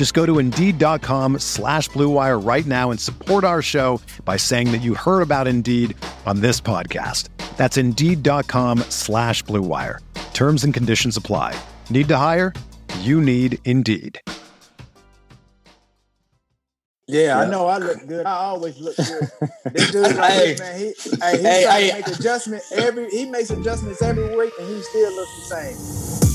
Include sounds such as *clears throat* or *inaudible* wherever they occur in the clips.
Just go to Indeed.com slash BlueWire right now and support our show by saying that you heard about Indeed on this podcast. That's Indeed.com slash BlueWire. Terms and conditions apply. Need to hire? You need Indeed. Yeah, I know I look good. I always look good. *laughs* This dude, hey, man, he, hey, he Hey, trying hey. to make adjustment every. He makes adjustments every week, and he still looks the same.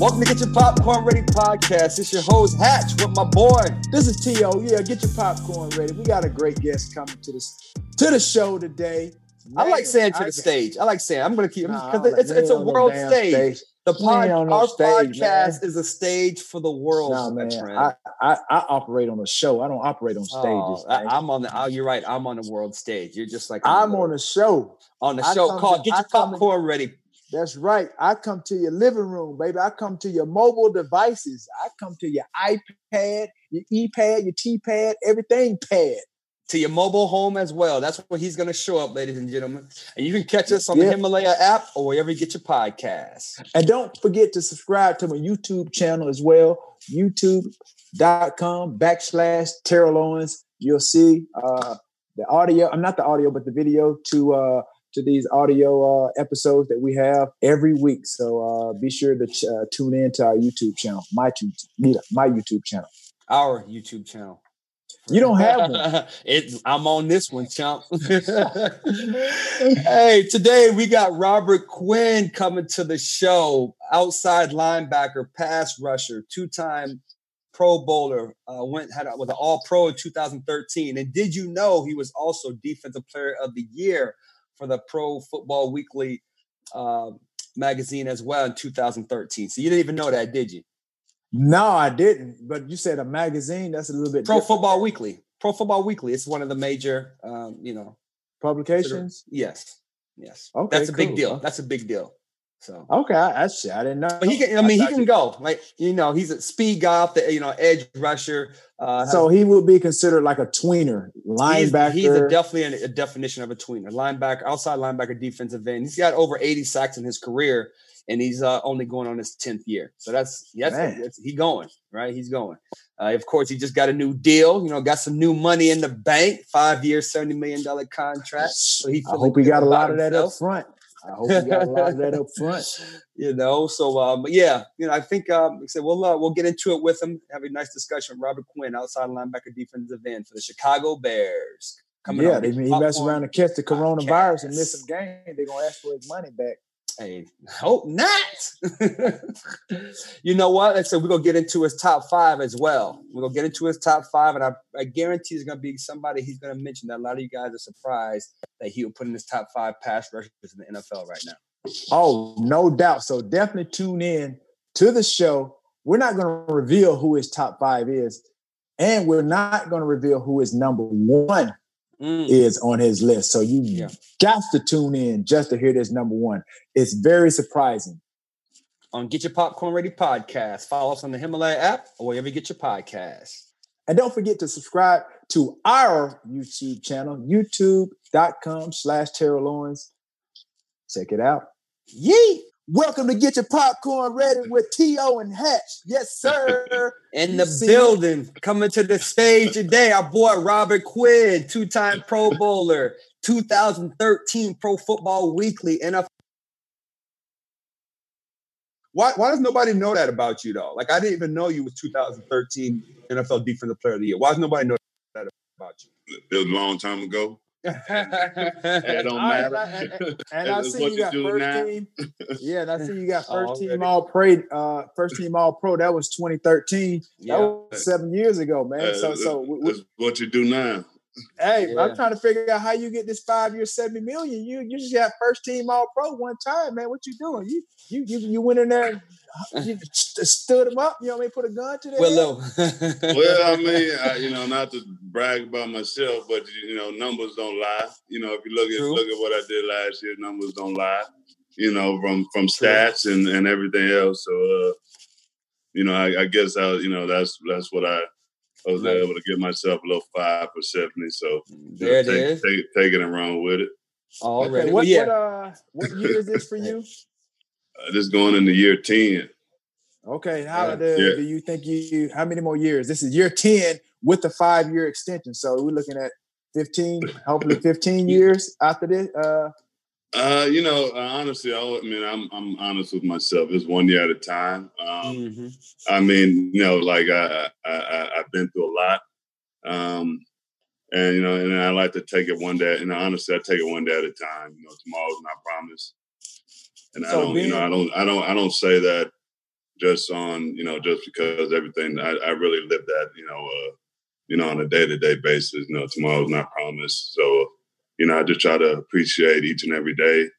Welcome to Get Your Popcorn Ready podcast. It's your host Hatch with my boy. This is To. Yeah, get your popcorn ready. We got a great guest coming to this to the show today. I like saying to the stage. I like saying I'm going to keep because it's it's a world damn stage. The pod, no our stage, podcast man. is a stage for the world. Nah, man. I, I I operate on a show. I don't operate on oh, stages. Oh, I, I'm on the. Oh, you're right. I'm on the world stage. You're just like I'm on a show. on the show called to- Get Your to- Popcorn Ready. That's right. I come to your living room, baby. I come to your mobile devices. I come to your iPad, your E-pad, your T-pad, everything pad. to your mobile home as well. That's where he's going to show up, ladies and gentlemen. And you can catch us on Yeah. the Himalaya app or wherever you get your podcasts. And don't forget to subscribe to my YouTube channel as well, youtube.com backslash Terrell Owens. You'll see uh, the audio, I'm not the audio, but the video to uh, to these audio uh, episodes that we have every week. So uh, be sure to ch- uh, tune in to our YouTube channel, my, tu- my YouTube channel. Our YouTube channel. You don't have one. *laughs* it, I'm on this one, chump. *laughs* hey, today we got Robert Quinn coming to the show. Outside linebacker, pass rusher, two-time Pro Bowler. Uh, went had a, was an All Pro in 2013. And did you know he was also Defensive Player of the Year for the Pro Football Weekly uh, magazine as well in 2013? So you didn't even know that, did you? No, I didn't. But you said a magazine. That's a little bit Pro different. Football Weekly. Pro Football Weekly. It's one of the major, um, you know, publications. yes, yes. Okay, that's a big deal. That's a big deal. So, Okay, I, I didn't know. but he can. I mean, he can you- go. Like you know, he's a speed guy off the you know edge rusher. Uh, So he would be considered like a tweener linebacker. he's a definitely a, a definition of a tweener, linebacker, outside linebacker, defensive end. He's got over 80 sacks in his career, and he's uh, only going on his 10th year. So that's that's, Man. that's he going right. He's going. Uh, of course, he just got a new deal. You know, got some new money in the bank, five year, 70 million dollar contract. So he I hope he got a lot of that up front. I hope you got a lot of that up front. you know. So, um, yeah, you know, I think um, like I said we'll uh, we'll get into it with him. Have a nice discussion Robert Quinn, outside linebacker, defensive end for the Chicago Bears. yeah, on they, the he mess around and catch the coronavirus and miss some games. They're gonna ask for his money back. Hey, hope not. *laughs* you know what? I said, we're gonna get into his top five as well. We're gonna get into his top five, and I, I guarantee it's gonna be somebody he's gonna mention that a lot of you guys are surprised that he will put in his top five pass rushers in the NFL right now. Oh, no doubt. So definitely tune in to the show. We're not to reveal who his top five is, and we're not to reveal who his number one Mm. is on his list. So you Yeah. got to tune in just to hear this number one. It's very surprising. on Get Your Popcorn Ready podcast. Follow us on the Himalaya app or wherever you get your podcasts. And don't forget to subscribe to our YouTube channel, youtube.com slash Terrell Owens. Check it out. Yee! Welcome to Get Your Popcorn Ready with T.O. and Hatch. Yes, sir. *laughs* In You the see building, coming to the stage today, our boy Robert Quinn, two-time Pro Bowler, 2013 Pro Football Weekly NFL. Why, why does nobody know that about you though? Like I didn't even know you was 2013 NFL Defensive Player of the Year. Why does nobody know that about you? It was a long time ago. It *laughs* don't matter. and, and, *laughs* and I see you got first now. team. *laughs* Yeah, and I see you got first team all pro. Uh, first team all pro. That was 2013. Yeah. That was seven years ago, man. Uh, so, so we, what you do now. Hey, yeah. I'm trying to figure out how you get this five year, 70 million. You you just got first team all pro one time, man. What you doing? You you you, you went in there you *laughs* stood him up, you know what I mean? Put a gun to their well, *laughs* well, I mean, I, you know, not to brag about myself, but you know, numbers don't lie. You know, if you look at True. look at what I did last year, numbers don't lie. You know, from from stats and, and everything else. So, uh, you know, I, I guess I, you know, that's that's what I I was able to get myself a little five for 70. So there it take, is. Take, taking it wrong with it. Already. Okay, what, yeah. what, uh, what year is this for you? Uh, this going into year 10. Okay. How yeah. do, do you think you, how many more years? This is year 10 with the five year extension. So we're looking at 15, hopefully 15 years after this. Uh, uh, you know, uh, honestly, I, I, mean, I'm I'm honest with myself. It's one year at a time. Um, mm-hmm. I mean, you know, like I, I I've been through a lot, um, and you know, and I like to take it one day. And honestly, I take it one day at a time. You know, tomorrow's not promised, and so I don't, being, you know, I don't, I don't, I don't say that just on, you know, just because everything. I, I really live that, you know, uh, you know, on a day to day basis. You know, tomorrow's not promised, so you know, I just try to appreciate each and every day.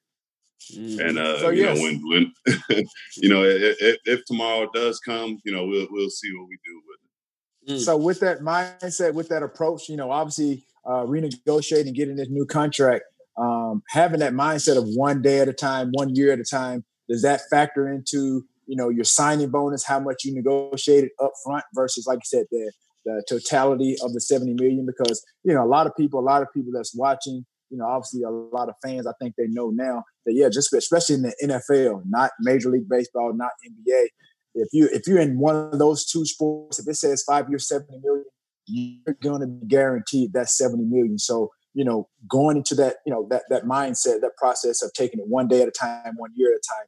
Mm. And uh, so, you yes. know, when when *laughs* you know, if, if, tomorrow does come, you know, we'll we'll see what we do with it. Mm. So, with that mindset, with that approach, you know, obviously uh, renegotiating, getting this new contract, um, having that mindset of one day at a time, one year at a time, does that factor into you know your signing bonus, how much you negotiated up front versus, like you said, the the totality of the 70 million? Because you know, a lot of people, a lot of people that's watching you know, obviously a lot of fans, I think they know now that yeah, just especially in the NFL, not Major League Baseball, not NBA. If you if you're in one of those two sports, if it says five years, seventy million, you're going to be guaranteed that seventy million. So you know, going into that you know that that mindset, that process of taking it one day at a time, one year at a time.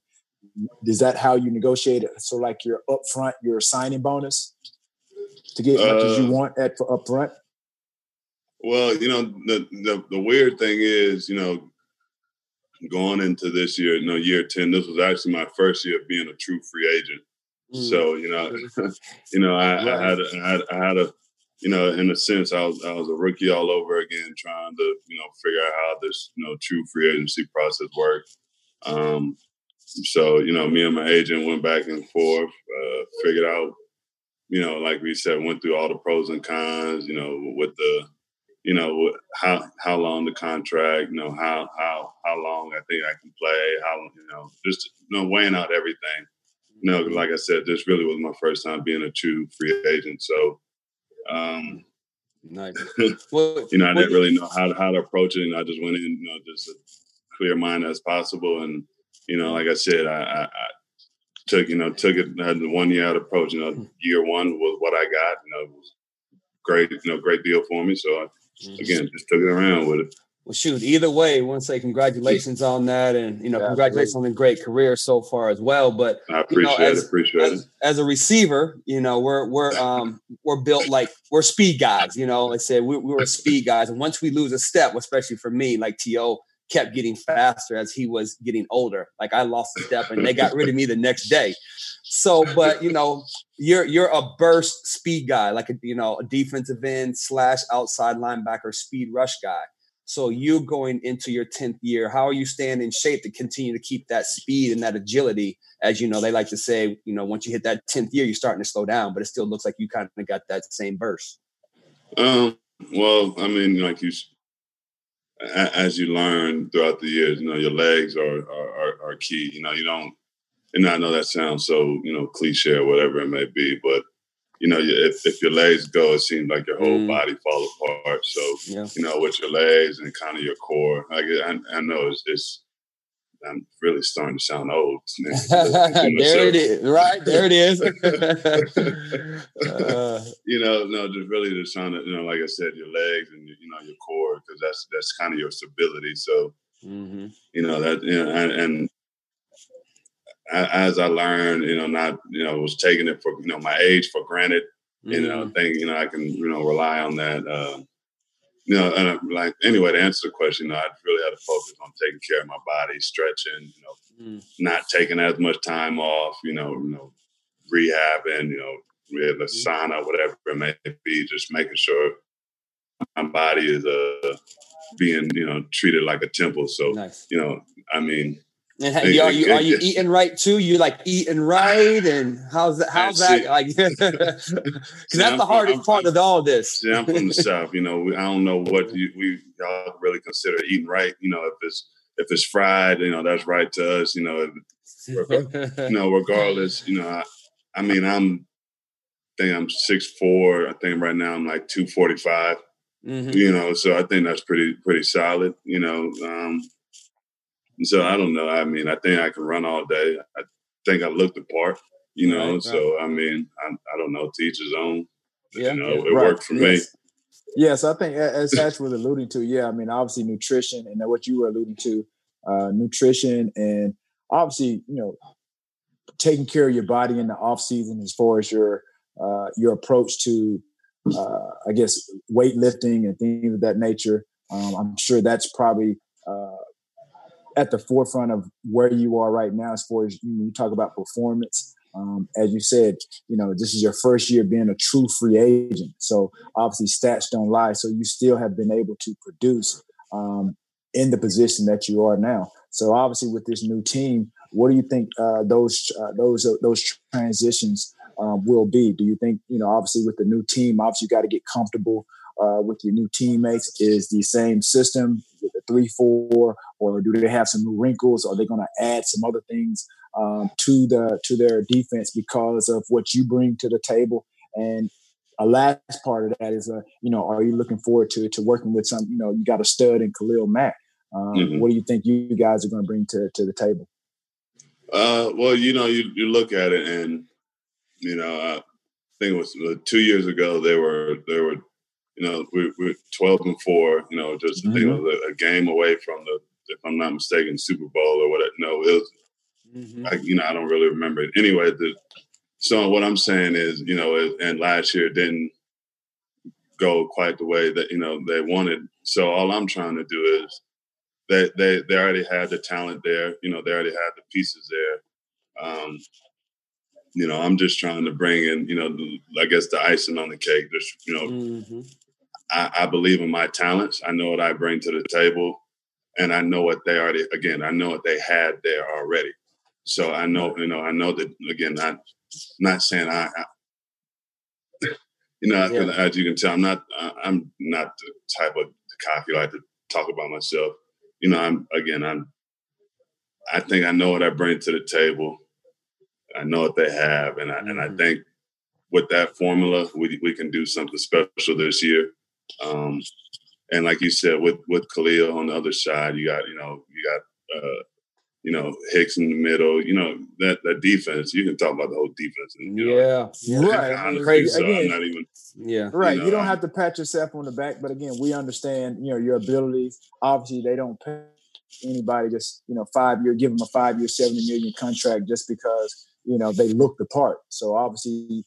Is that how you negotiate it? So like your upfront, your signing bonus to get as much uh, as you uh, want at for upfront. Well, you know, the, the, the weird thing is, you know, going into this year, you know, year 10, this was actually my first year of being a true free agent. Mm. So, you know, you know, I. I, had, I had, I had a, you know, in a sense, I was, I was a rookie all over again, trying to, you know, figure out how this, you know, true free agency process worked. Um, so, you know, me and my agent went back and forth, uh, figured out, you know, like we said, went through all the pros and cons, you know, with the, you know how how long the contract, you know how how how long I think I can play, how you know just you know weighing out everything. You know, like I said, this really was my first time being a true free agent, so um, nice. well, you know, I didn't really know how to, how to approach it, and I just went in, you know, just a clear mind as possible, and you know, like I said, I, I, I took you know took it had the one year out approach. You know, year one was what I got. You know, it was great. You know, great deal for me. So I Mm-hmm. Again, just took it around with it. Well, shoot, either way, I want to say congratulations on that, and you know, yeah, congratulations on a great career so far as well. But I appreciate you know, as, it. Appreciate as, it. As a receiver, you know, we're we're *laughs* um we're built like we're speed guys. You know, like I said, we, we were speed guys, and once we lose a step, especially for me, like T.O. kept getting faster as he was getting older. Like I lost a step, and they got rid of me the next day. So, but you know, you're you're a burst speed guy, like a you know a defensive end slash outside linebacker speed rush guy. So you going into your tenth year, how are you staying in shape to continue to keep that speed and that agility? As you know, they like to say, you know, once you hit that tenth year, you're starting to slow down, but it still looks like you kind of got that same burst. Um. Well, I mean, like you, as you learn throughout the years, you know, your legs are are, are, key. You know, you don't and I know that sounds so you know cliche or whatever it may be, but you know if, if your legs go, it seems like your whole mm. body falls apart. So yeah. you know with your legs and kind of your core, like I, I know it's, it's I'm really starting to sound old. there it is, right? There it is. uh, you know, no, just really just trying to, you know, like I said, your legs and you know your core, because that's that's kind of your stability. So, mm-hmm. you know that, you know, and, and as I learned, you know, not you know, was taking it for you know my age for granted. Mm-hmm. You know, mm-hmm. think you know I can you know rely on that. Uh, you know, and I'm like anyway, to answer the question, you know, I really had to focus on taking care of my body, stretching, you know, mm. not taking as much time off, you know, you know, rehabbing, you know, with the mm. sauna, whatever it may be, just making sure my body is uh being, you know, treated like a temple. So, nice. you know, I mean, and are you are you, eating right too? You like eating right, and how's that? How's that? Like, *laughs* because that's I'm the hardest from, part I'm, of all this. Yeah, I'm from the south. You know, I don't know what you, we y'all really consider eating right. You know, if it's if it's fried, you know, that's right to us. You know, if, *laughs* you know, regardless. You know, I, I mean, I'm I think I'm six four. I think right now I'm like two forty five. Mm-hmm. You know, so I think that's pretty pretty solid. You know, um, so I don't know. I mean, I think I can run all day. I think I look the part, you know. Right, so I mean, I, I don't know. Teachers his own. Yeah, you know, it right. worked for yes. me. Yes, I think as *laughs* Hatch was alluding to, yeah, I mean, obviously nutrition and what you were alluding to, uh, nutrition and obviously, you know, taking care of your body in the off season as far as your uh, your approach to, uh, I guess, weightlifting and things of that nature. Um, I'm sure that's probably at the forefront of where you are right now as far as you, talk about performance. Um, as you said, you know, this is your first year being a true free agent. So obviously stats don't lie. So you still have been able to produce um, in the position that you are now. So obviously with this new team, what do you think uh, those uh, those uh, those transitions um, will be? Do you think you know obviously with the new team, obviously you got to get comfortable uh, with your new teammates? Is the same system the three four, or do they have some new wrinkles? Are they going to add some other things um, to the to their defense because of what you bring to the table? And a last part of that is, uh, you know, are you looking forward to to working with some? You know, you got a stud in Khalil Mack. Um, mm-hmm. What do you think you guys are going to bring to to the table? Uh, well, you know, you you look at it, and you know, I think it was uh, two years ago they were they were you know, we're, we're 12 and four, you know, just, mm-hmm. you know, a game away from the, if I'm not mistaken, Super Bowl or whatever. No, it was, mm-hmm. I, you know, I don't really remember it. Anyway, the, so what I'm saying is, you know, and last year didn't go quite the way that, you know, they wanted. So all I'm trying to do is they, they, they already had the talent there, you know, they already had the pieces there. Um, you know, I'm just trying to bring in, you know, the, I guess the icing on the cake. Just, you know, mm-hmm. I, I believe in my talents. I know what I bring to the table, and I know what they already. Again, I know what they had there already. So I know, you know, I know that. Again, not not saying I, I you know, yeah. as you can tell, I'm not. I'm not the type of cocky like to talk about myself. You know, I'm again. I'm. I think I know what I bring to the table. I know what they have, and I mm-hmm. and I mm-hmm. think with that formula, we we can do something special this year. Um, and like you said, with with Khalil on the other side, you got you know you got uh, you know Hicks in the middle. You know that that defense. You can talk about the whole defense. And, you yeah, know, right. Honestly, so again, not even. Yeah, right. You, know, you don't have to pat yourself on the back, but again, we understand you know your abilities. Obviously, they don't pay anybody just you know five year give them a five year seventy million contract just because you know they look the part. So obviously,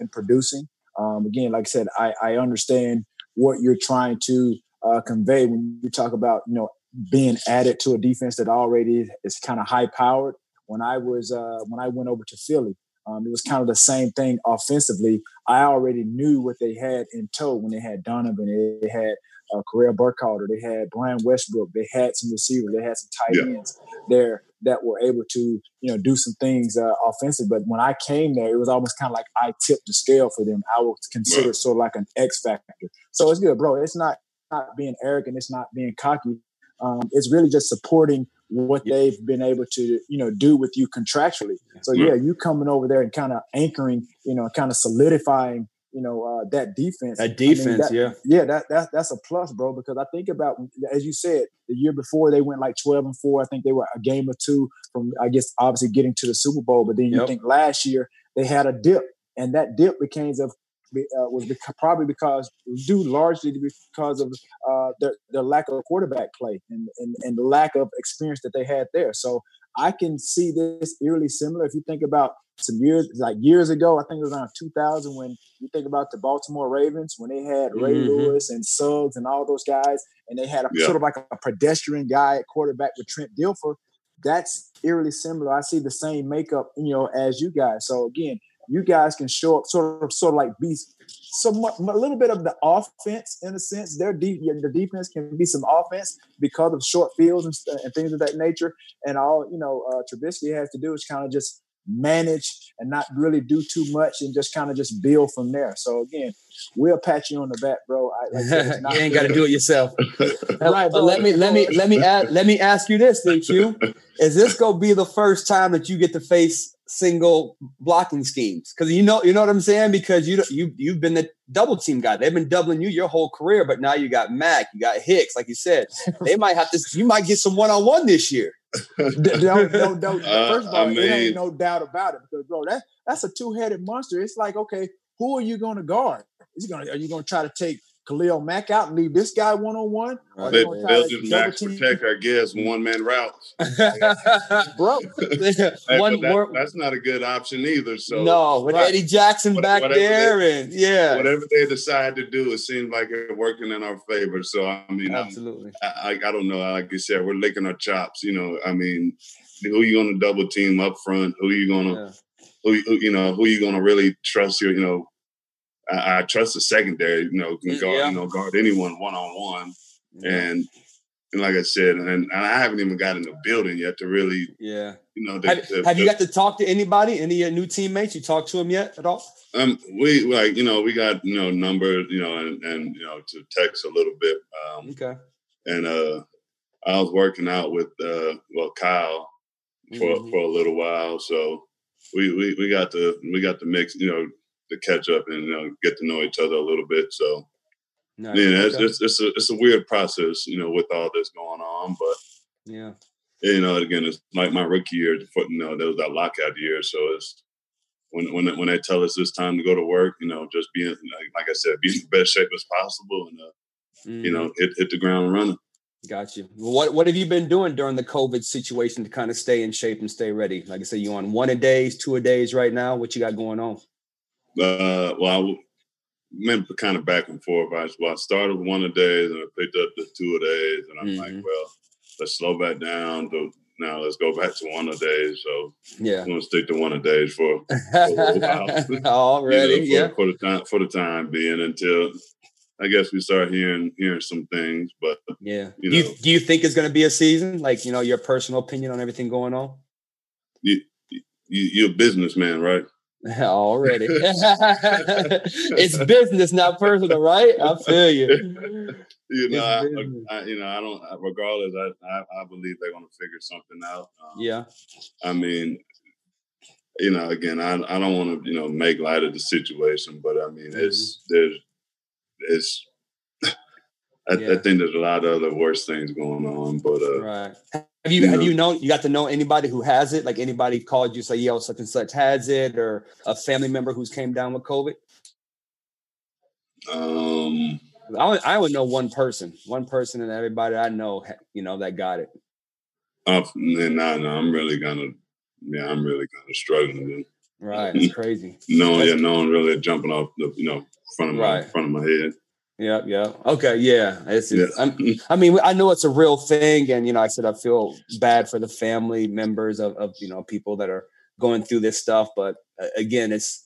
in producing. Um, again, like I said, I, I understand what you're trying to uh, convey when you talk about you know being added to a defense that already is kind of high powered. When I was uh, when I went over to Philly, um, it was kind of the same thing offensively. I already knew what they had in tow when they had Donovan, they had uh, Correll Buckhalter, they had Brian Westbrook, they had some receivers, they had some tight ends there that were able to you know do some things uh, offensive. But when I came there, it was almost kind of like I tipped the scale for them. I was considered sort of like an X factor. So it's good, bro. It's not not being arrogant. It's not being cocky. Um, it's really just supporting what yeah. they've been able to you know do with you contractually. So yeah, you coming over there and kind of anchoring, you know, kind of solidifying you know uh, that defense. That defense, I mean, that, yeah, yeah, that, that that's a plus, bro. Because I think about as you said, the year before they went like twelve and four. I think they were a game or two from, I guess, obviously getting to the Super Bowl. But then you yep. think last year they had a dip, and that dip became of uh, was probably because due largely because of uh, their, their lack of quarterback play and, and, and the lack of experience that they had there. So I can see this eerily similar. If you think about some years, like years ago, I think it was around 2000 when you think about the Baltimore Ravens when they had Ray mm-hmm. Lewis and Suggs and all those guys, and they had a yeah. sort of like a pedestrian guy at quarterback with Trent Dilfer. That's eerily similar. I see the same makeup, you know, as you guys. So again, you guys can show up sort of sort of like be somewhat a little bit of the offense in a sense. Their deep the defense can be some offense because of short fields and, and things of that nature. And all you know, uh, Trubisky has to do is kind of just manage and not really do too much and just kind of just build from there. So again, we'll pat you on the back, bro. I, *laughs* you ain't got to do it yourself. *laughs* right, but let me let me let me add, let me ask you this, you is this gonna be the first time that you get to face single blocking schemes because you know you know what I'm saying because you you you've been the double team guy. They've been doubling you your whole career, but now you got Mack, you got Hicks, like you said. *laughs* They might have to. You might get some one on one this year. *laughs* don't, don't, don't. Uh, First of all, I mean, there ain't no doubt about it because bro, that that's a two headed monster. It's like okay, who are you going to guard? Is he going? Are you going to try to take Khalil Mack out and leave this guy one on one. They, will just max protect, I guess, *laughs* *laughs* *laughs* one man routes. Bro, hey, one that, more. That's not a good option either. So no, with right. Eddie Jackson back there, they, and yeah, whatever they decide to do, it seems like it's working in our favor. So I mean, absolutely. I, I, I don't know. Like I said, we're licking our chops. You know, I mean, who you going to double team up front? Who you going to yeah. who, you know who you going to really trust your you know I, I trust the secondary. You know, can guard yeah. you know guard anyone one on one, and and like I said, and, and I haven't even got in the building yet to really, yeah, you know. The, have, the, have the, you got to talk to anybody? Any new teammates? You talked to them yet at all? Um, we like you know we got you know numbers you know and and you know to text a little bit. Um, okay. And uh, I was working out with uh, well Kyle for mm-hmm. for a little while, so we we we got the we got the mix you know to catch up and you know get to know each other a little bit. So nice. yeah, it's, it's, it's a it's a weird process, you know, with all this going on. But yeah, you know, again, it's like my rookie year. You know, there was that lockout year, so it's when when when they tell us it's time to go to work, you know, just being like, like I said, *laughs* be in the best shape as possible, and uh, mm. you know, mm-hmm. hit hit the ground running. Got you. What what have you been doing during the COVID situation to kind of stay in shape and stay ready? Like I said, you on one a days, two a days right now. What you got going on? Uh, well, I went kind of back and forth. I, well, I started one a days and I picked up the two a days, and I'm mm-hmm. like, well, let's slow back down. To, now let's go back to one a days. So yeah, I'm gonna stick to one a days for, *laughs* for *laughs* already. You know, for, yeah, for the time for the time being until I guess we start hearing hearing some things. But yeah, you do, you, do you think it's going to be a season? Like you know, your personal opinion on everything going on. You, you you're a businessman, right? *laughs* Already. *laughs* *laughs* it's business, not personal, right? I feel you. You know, I, I, you know, I don't. Regardless, I, I, I believe they're going to figure something out. Um, yeah. I mean, you know, again, I, I don't want to, you know, make light of the situation, but I mean, mm-hmm. it's there's, it's. I, yeah. I, think there's a lot of other worse things going on, but uh, right. Have you, you have know, you known you got to know anybody who has it? Like anybody called you say, "Yo, such and such has it," or a family member who's came down with COVID? Um, I I would know one person, one person, and everybody I know, you know, that got it. Uh, nah, no, I'm really gonna, yeah, I'm really kind of struggling. Right, *laughs* it's crazy. no, yeah, no one really jumping off the, you know, front of my right. front of my head. Yeah, yeah. Okay, yeah. It's, yeah. i mean, I know it's a real thing, and you know, I said I feel bad for the family members of, of you know people that are going through this stuff, but uh, again, it's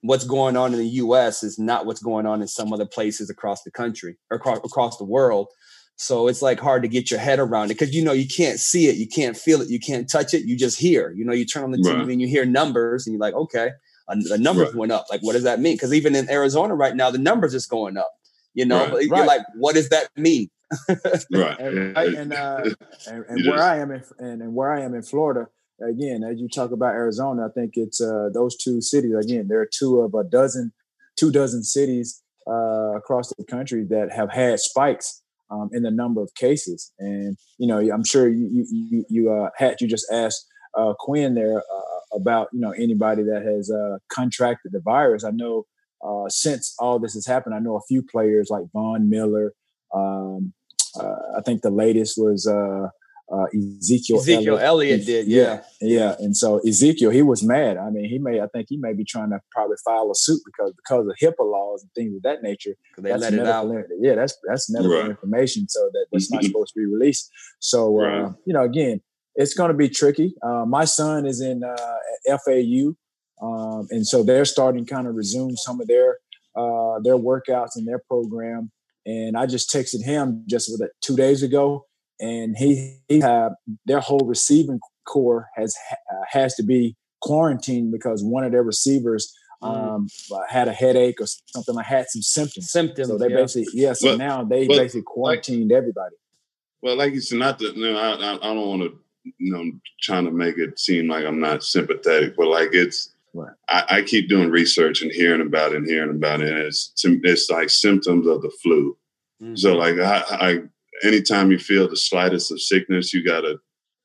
what's going on in the U.S. is not what's going on in some other places across the country or across, across the world. So it's like hard to get your head around it because you know you can't see it, you can't feel it, you can't touch it. You just hear. You know, you turn on the TV and you hear numbers, and you're like, okay, the numbers right. went up. Like, what does that mean? Because even in Arizona right now, the numbers is going up you know right. you're right. like what does that mean *laughs* right and, and, uh, *laughs* and, and where i am in and, and where i am in florida again as you talk about arizona i think it's uh, those two cities again there are two of a dozen two dozen cities uh, across the country that have had spikes um, in the number of cases and you know i'm sure you you you uh, had you just asked uh, quinn there uh, about you know anybody that has uh, contracted the virus i know uh, since all this has happened, I know a few players like Von Miller. Um, uh, I think the latest was uh, uh, Ezekiel Ezekiel Elliott, Elliott did, yeah. yeah, yeah. And so Ezekiel, he was mad. I mean, he may, I think he may be trying to probably file a suit because because of HIPAA laws and things of that nature. They let it out. Yeah, that's that's medical right. information, so that that's not supposed to be released. So uh, right. uh, you know, again, it's going to be tricky. Uh, my son is in uh, FAU, um, and so they're starting kind of resume some of their uh, their workouts and their program. And I just texted him just with it two days ago, and he, he had their whole receiving corps has uh, has to be quarantined because one of their receivers mm. um, mm. had a headache or something like had some symptoms. Symptoms. So they yeah. basically yeah. So well, now they well, basically quarantined like, everybody. Well, like you said, not that you know, I, I, I don't want to you know I'm trying to make it seem like I'm not sympathetic, but like it's Right. I, I, keep doing research and hearing about it and hearing about it. And it's it's like symptoms of the flu. Mm-hmm. So like I, I, anytime you feel the slightest of sickness, you gotta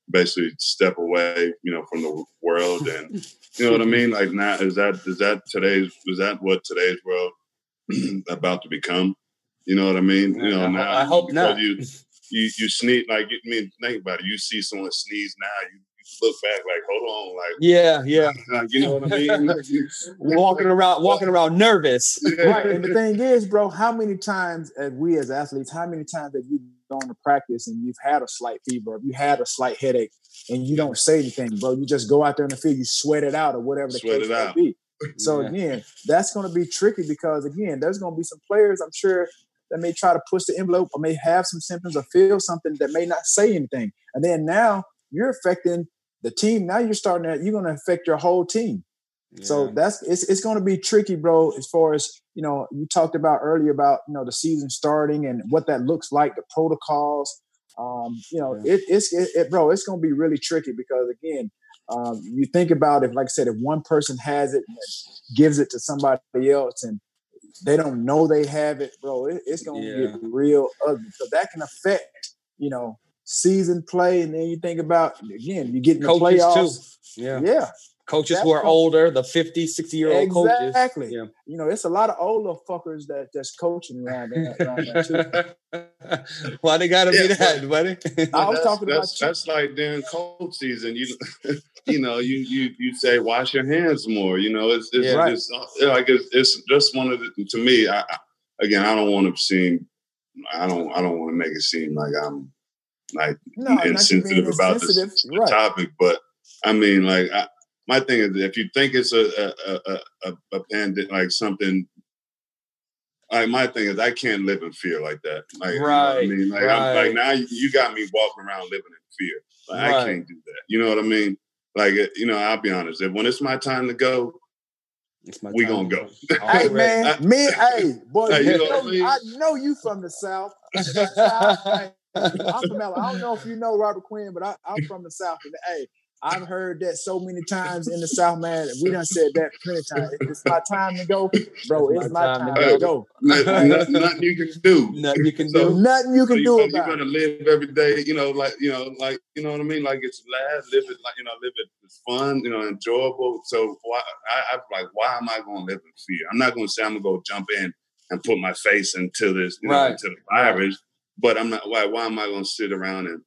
basically step away, you know, from the world and *laughs* you know what I mean? Like now is that is that today's is that what today's world *clears throat* about to become? You know what I mean? You know, now I hope not. You, *laughs* you you sneeze like I mean think about it. You see someone sneeze now, you look back like, hold on, like yeah, *laughs* yeah, you know what I mean? *laughs* walking around, walking around nervous. *laughs* Right. And the thing is, bro, how many times as we as athletes, how many times have you gone to practice and you've had a slight fever, you had a slight headache, and you don't say anything, bro? You just go out there in the field, you sweat it out, or whatever the sweat case may be. So yeah. again, that's going to be tricky because again, there's going to be some players, I'm sure, that may try to push the envelope or may have some symptoms or feel something that may not say anything. And then now you're affecting the team now you're starting at you're going to affect your whole team yeah. so that's it's, it's going to be tricky bro as far as you know you talked about earlier about you know the season starting and what that looks like the protocols um you know yeah. it, it's it, it, bro it's going to be really tricky because again um, you think about if like i said if one person has it and gives it to somebody else and they don't know they have it bro it, it's going to yeah. get real ugly so that can affect you know season play, and then you think about again, you get in the Coaches playoffs. Too. Yeah, yeah. Coaches who are older, the 50, 60 year old exactly. coaches. Exactly. Yeah. You know, it's a lot of older fuckers that that's coaching around there. Around there too. *laughs* Why they gotta yeah, be that, buddy? I was talking about that's, that's like during cold season. You *laughs* you know, you you you say wash your hands more. You know, it's it's, yeah, it's like it's, it's just one of the to me. I, again, I don't want to seem. I don't. I don't want to make it seem like I'm like no, insensitive about this right. topic, but I mean, like, I, my thing is, if you think it's a a a, a, a pandemic, like something, like my thing is, I can't live in fear like that. Like, right. You know I mean, like, right. I'm, like now you got me walking around living in fear. Like, right. I can't do that. You know what I mean? Like, you know, I'll be honest. If when it's my time to go, it's my we gonna go. *laughs* hey man, me, hey boy, *laughs* hey, you know, I, mean? I know you from the south. *laughs* I'm from LA. I don't know if you know Robert Quinn, but I, am from the South. And hey, I've heard that so many times in the South, man. We done said that plenty of times. It's my time to go, bro. It's, it's my, my, time, time to go. Nothing, nothing, you can do. Nothing you can so, do. Nothing you can so do you, about. You're gonna live every day, you know, like you know, like you know what I mean. Like it's last, live it like you know, live it it's fun, you know, enjoyable. So why I, I'm like, why am I gonna live in fear? I'm not gonna say I'm gonna go jump in and put my face into this, you right. know, into the virus. Right but I'm not. Why? Why am I going to sit around and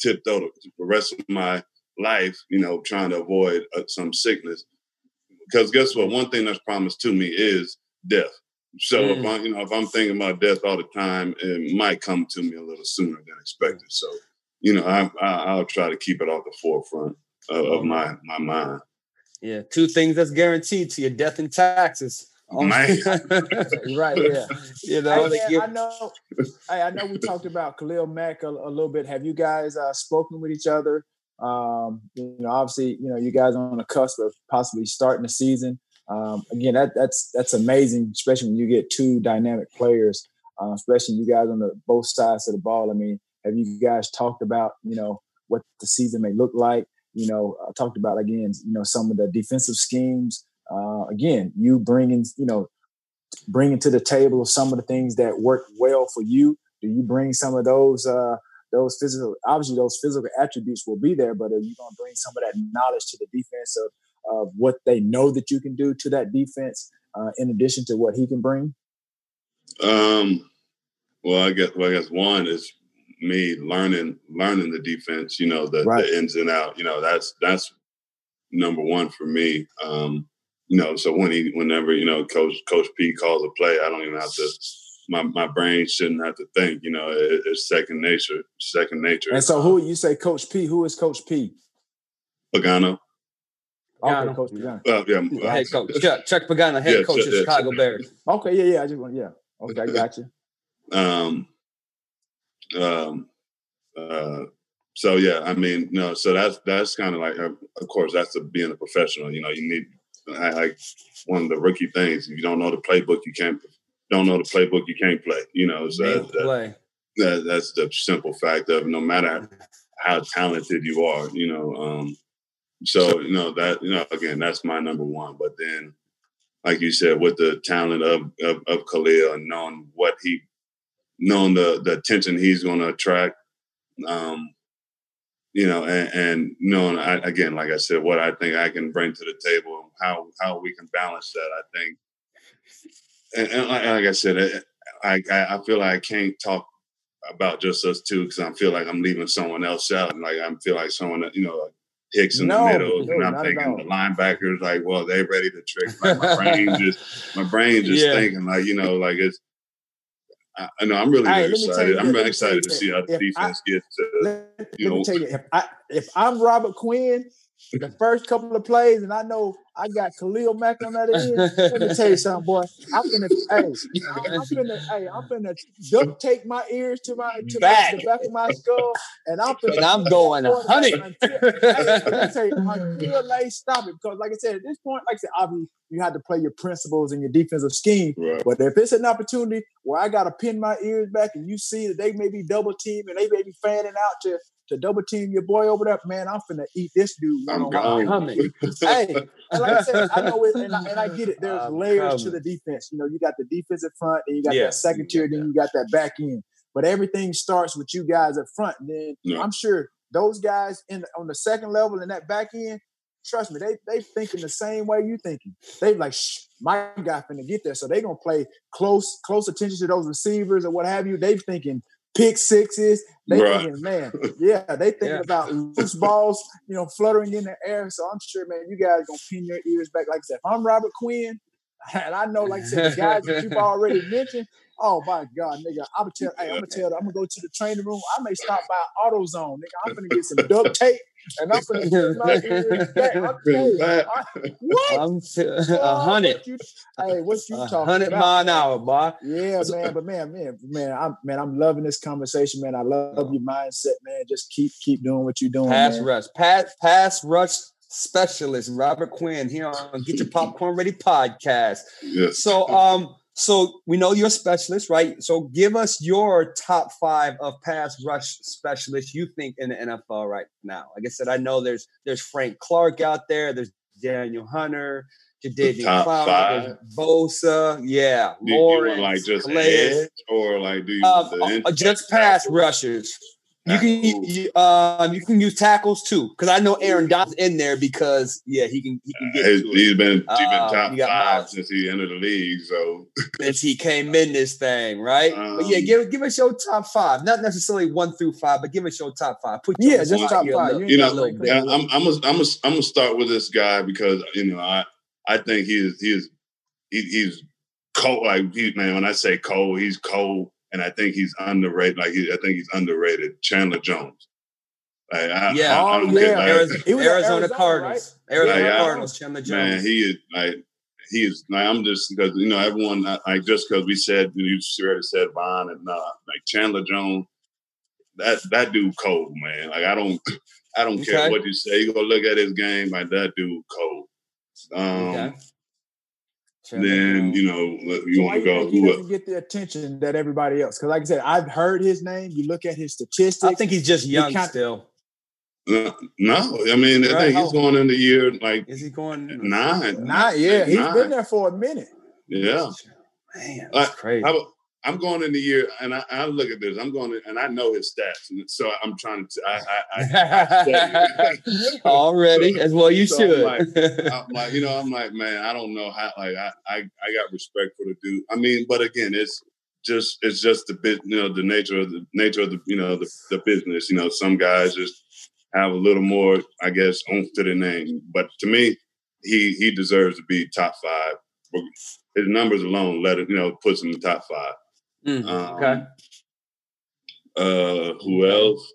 tiptoe the rest of my life? You know, trying to avoid uh, some sickness. Because guess what? One thing that's promised to me is death. So mm. if I'm, you know, if I'm thinking about death all the time, it might come to me a little sooner than expected. So, you know, I, I will try to keep it off the forefront of, of my my mind. Yeah, two things that's guaranteed to you: death and taxes. Man. *laughs* right, yeah. You know, hey, man, I know. Hey, I know we talked about Khalil Mack a, a little bit. Have you guys uh, spoken with each other? Um, you know, obviously, you know, you guys are on the cusp of possibly starting the season. Um, again, that that's that's amazing, especially when you get two dynamic players, uh, especially you guys on the both sides of the ball. I mean, have you guys talked about you know what the season may look like? You know, I talked about again, you know, some of the defensive schemes uh, again, you bringing, you know, bringing to the table some of the things that work well for you. Do you bring some of those, uh, those physical, obviously those physical attributes will be there, but are you going to bring some of that knowledge to the defense of, of what they know that you can do to that defense, uh, in addition to what he can bring? Um, well, I guess, well, I guess one is me learning learning the defense, you know, the, Right. the ins and out. You know, that's that's number one for me. Um, you know, so when he whenever, you know, Coach Coach P calls a play, I don't even have to my, my brain shouldn't have to think, you know, it, it's second nature, second nature. And so, who you say, Coach P? Who is Coach P? Pagano. Okay, Pagano. Coach Pagano. Uh, yeah, head coach. Chuck, Chuck Pagano, head Yeah, coach of Chuck- yeah, Chicago Chuck- Bears. Okay, yeah, yeah. I just want, yeah. Okay, I got you. *laughs* um um uh so yeah i mean no so that's that's kind of like uh, of course that's a, being a professional you know you need I, like one of the rookie things if you don't know the playbook you can't don't know the playbook you can't play you know so that, that, play. that, that's the simple fact of no matter how talented you are you know um so you know that you know again that's my number one but then like you said with the talent of of, of khalil and knowing what he knowing the the attention he's going to attract um you know and, and knowing I, again like i said what i think i can bring to the table how how we can balance that i think and, and like, like i said I, I i feel like i can't talk about just us two because i feel like i'm leaving someone else out and like i feel like someone that you know like hicks in No, the middle no, and i'm thinking the linebackers like well they ready to trick like my *laughs* brain just my brain just Yeah. thinking like you know like it's I, know I'm really, let excited. you I'm really let me tell you excited to see how the If I- defense gets to. Let, you let me know- tell you, if I if I'm Robert Quinn, the first couple of plays, and I know I got Khalil Mack on that end. Let me tell you something, boy. I'm finna, hey, I'm, finna, hey, I'm finna duct tape my ears to my to Back. My, the back of my skull, and I'm finna. And I'm going quarterback 100. until- Hey, let me tell you, until they stop it, because like I said, at this point, like I said, obviously you have to play your principles and your defensive scheme. Right. But if it's an opportunity where I got to pin my ears back and you see that they may be double team and they may be fanning out to to double team your boy over there, man, I'm finna eat this dude. I'm one-on-one. gone. coming. Hey, and like I said, I know it, and I, and I get it. *laughs* There's I'm layers to the defense. You know, you got the defensive front, and you got Yes, that second tier, then you got that back end. But everything starts with you guys up front. And then Yeah. I'm sure those guys in on the second level and that back end, trust me, they they thinking the same way you thinking. They like, Shh, my guy finna get there, so they gonna play close close attention to those receivers or what have you. They thinking pick sixes. They Right. thinking, man, yeah, they thinking Yeah. about loose balls, you know, fluttering in the air. So I'm sure, man, you guys gonna pin your ears back. Like I said, if I'm Robert Quinn, *laughs* and I know, like I said, the guys that you've *laughs* already mentioned. Oh my God, nigga! I'm gonna tell. Hey, I'm gonna tell. I'm gonna go to the training room. I may stop by AutoZone, nigga. I'm gonna get some duct tape, and I'm gonna get my back. I'm telling you, I- what? I'm t- Boy, a hundred. What you, hey, what you A talking hundred about? mile an hour, boy. Yeah, man, but man, man, man, I'm man, I'm loving this conversation, man. I love your mindset, man. Just keep keep doing what you're doing, Pass man. rush. Pass pass rush specialist Robert Quinn here on Get Your *laughs* Popcorn Ready podcast. Yes. So um so we know you're a specialist, right? So give us your top five of pass rush specialists you think in the NFL right now. Like I said, I know there's there's Frank Clark out there, there's Danielle Hunter, Jadeveon top Clowney, Bosa, yeah, do you want Lawrence, like just Calais. or like do you Um, the uh, just pass rushers. You can you, um you can use tackles too because I know Aaron Donald's in there because yeah he can he can get He's- to it he's been he's been Uh, top you five Miles. since he entered the league. So since he came in this thing right. but yeah, Um, give give us your top five, not necessarily one through five, but give us your top five. Put Yeah, just top five. You you know, a little bit. I- I'm I'm gonna I'm gonna I'm gonna start with this guy because you know I I think he is he is he, he's cold like he, man when I say cold he's cold and I think he's underrated like he, I think he's underrated Chandler Jones. Like, I, Yeah. I, I Oh, don't yeah. get like, Arizona, *laughs* He was Arizona Arizona, Cardinals, Arizona Yeah, yeah. Cardinals, Chandler Jones. man he is like he is like I'm just because you know everyone like just because we said you already said Von and uh, like Chandler Jones that that dude cold man like I don't I don't care what you say you go look at his game like that dude cold um okay. Chandler then Jones. Um, you know you So want to go think he who doesn't get the attention that everybody else? Because like I said, I've heard his name. You look at his statistics. I think he's just You young can't- still. no, no I mean I think he's going in the year like Is he going nine Not yeah, he's Nine. been there for a minute. yeah Man, that's crazy. I, I'm going in the year, and I, I look at this. I'm going, to, and I know his stats, and so I'm trying to. I, I, I, *laughs* Already, as well you So should. I'm *laughs* I'm like, you know, I'm like, man, I don't know how. Like, I, I, I got respect for the dude. I mean, but again, it's just it's just the bit, you know, the nature of the nature of the you know the, the business. You know, some guys just have a little more, I guess, oomph to the name. But to me, he he deserves to be top five. His numbers alone let it, you know, puts him in the top five. Mm, um, okay. Uh, who else?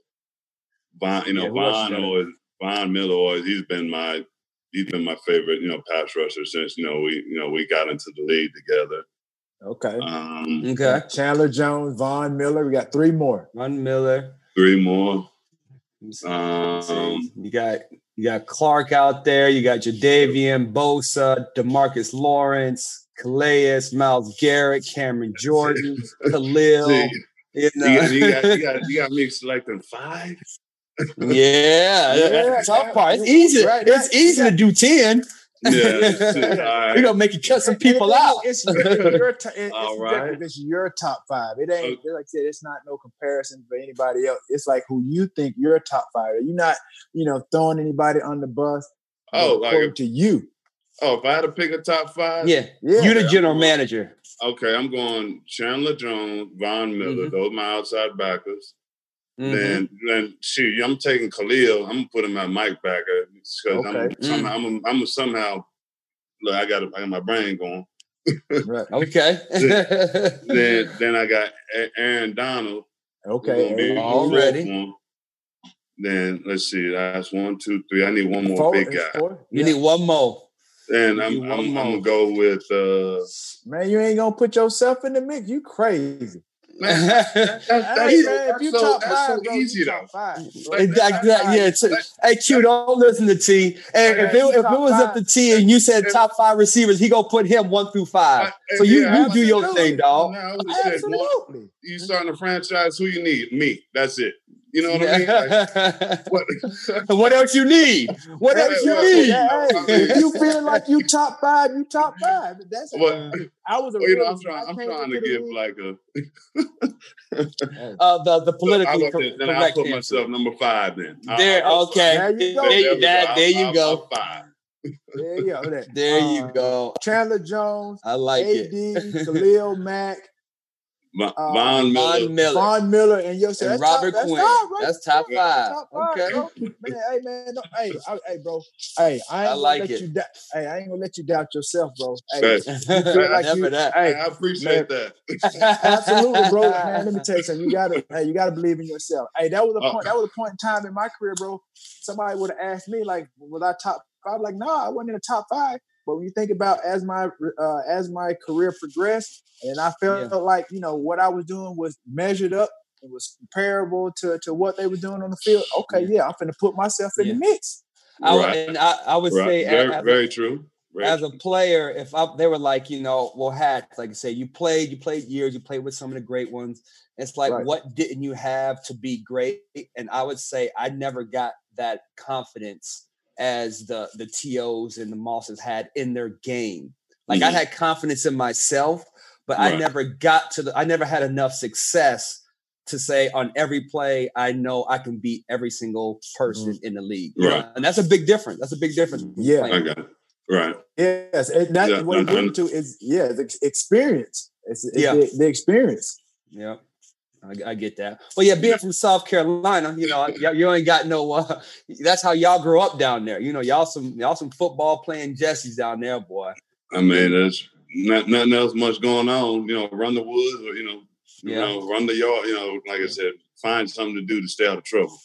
Von, you know, yeah, Von always Von Miller always he's been my he's been my favorite, you know, pass rusher since, you know, we you know, we got into the league together. Okay. Um, okay. Chandler Jones, Von Miller. We got three more. Von Miller. Three more. Um, you got you got Clark out there. You got Jadeveon, Bosa, Demarcus Lawrence, Calais, Myles Garrett, Cameron Jordan, *laughs* Khalil. See, you, know. you, got, you, got, you, got, you got me selecting five. *laughs* *laughs* yeah, yeah, tough part. It's easy. Right, it's easy to do ten. Yeah, right. we're gonna make you cut some people out. It's your, your it's, All right. it's your top five. It ain't like I said. It's not no comparison for anybody else. It's like who you think your top five. You're not, you know, throwing anybody on the bus. Oh, like to you. Oh, if I had to pick a top five, yeah, yeah. you're the general manager. Okay, I'm going Chandler Jones, Von Miller. Mm-hmm. Those my outside backers. Mm-hmm. Then, then shoot, I'm taking Khalil. I'm gonna put him at Mike Backer because okay. I'm, mm. somehow, I'm, I'm somehow look. I got I got my brain going. *laughs* right. Okay. *laughs* then, then I got Aaron Donald. Okay. Already. Then let's see. That's one, two, three. I need one more four, big guy. You yeah. need one more. And I'm I'm, I'm, gonna go with. uh Man, you ain't gonna put yourself in the mix. You crazy. *laughs* Man, that's, that's, that's, so, that's so easy though. Like, yeah, hey Q, don't listen to T. And if it, if it was up to T and you said top five receivers, he gonna put him one through five. So you, you do your thing, dog. Absolutely. You starting a franchise? Who you need? Me. That's it. You know what I mean? Like, *laughs* what? *laughs* what else you need? What else you need? Yeah, hey, you feel like you top five, you top five. That's what I was. A well, you know, I'm trying. I'm trying to give like a *laughs* uh, the the politically correct. Then I'll put myself number five. Then there. I'll, okay. There you go. There, you, there, there you go. Five. There you go. There uh, you go. Chandler Jones. I like AD, it. Khalil Mack. Von, uh, Von Miller. Miller. Von Miller and yo, and Robert top, Quinn. That's top, right? that's top five. Top five okay. Bro. *laughs* Man, hey man, no, hey, I, hey, bro. Hey, I ain't I like gonna let it. you doubt. Hey, I ain't gonna let you doubt yourself, bro. Hey, *laughs* you like you, that. Hey, I appreciate man, that. *laughs* absolutely, bro. Man, let me tell you something. You gotta, hey, you gotta believe in yourself. Hey, that was a uh, point. That was a point in time in my career, bro. Somebody would have asked me, like, was I top five? Like, no, nah, I wasn't in the top five. But when you think about as my uh, as my career progressed, and I felt yeah. like you know what I was doing was measured up, it was comparable to to what they were doing on the field. Okay, yeah, yeah I'm going to put myself in yeah. the mix. I, right. and I, I would right. say very, as, very true. Very as true. a player, if I, they were like, you know, well, had like I say, you played, you played years, you played with some of the great ones. It's like, right. what didn't you have to be great? And I would say I never got that confidence as the the tos and the mosses had in their game. Like mm-hmm. I had confidence in myself, but right. I never got to the. I never had enough success to say on every play I know I can beat every single person mm-hmm. in the league. Right, and that's a big difference. That's a big difference. Yeah, I got it. Right. Yes, and that's yeah, what you're into is yeah, the experience. It's, it's yeah. The, the experience. Yeah. I, I, get that. Well, yeah, being from South Carolina, you know, you ain't got no. Uh, that's how y'all grow up down there. You know, y'all some y'all some football playing Jessies down there, boy. I mean, there's not, nothing else much going on. You know, run the woods, or you know, yeah. you know, run the yard. You know, like I said, find something to do to stay out of trouble.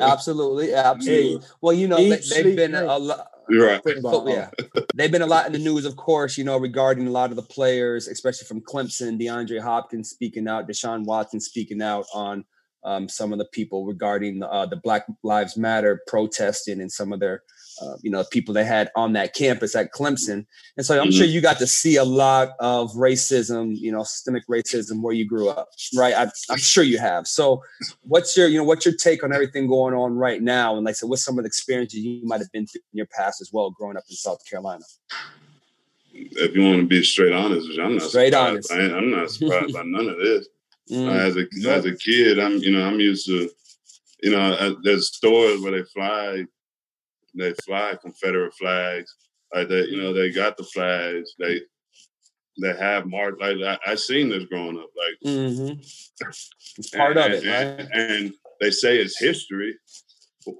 absolutely, *laughs* absolutely. Well, you know, they, have been a lot. Right. yeah. *laughs* They've been a lot in the news, of course, you know, regarding a lot of the players, especially from Clemson, DeAndre Hopkins speaking out, Deshaun Watson speaking out on um, some of the people regarding uh, the Black Lives Matter protesting and some of their uh, you know, people they had on that campus at Clemson. And so I'm mm-hmm. sure you got to see a lot of racism, you know, systemic racism where you grew up, right? I, am sure you have. So what's your, you know, what's your take on everything going on right now? And like I said, what's some of the experiences you might have been through in your past as well, growing up in South Carolina? If you want to be straight honest, I'm not straight honest. I am not surprised by none of this. Mm. Uh, as a as a kid, I'm you know I'm used to you know uh, there's stores where they fly they fly Confederate flags. Like they, you know, they got the flags. They that have marked. Like I, I seen this growing up. Like mm-hmm. *laughs* part and, of it, and, right? And they say it's history.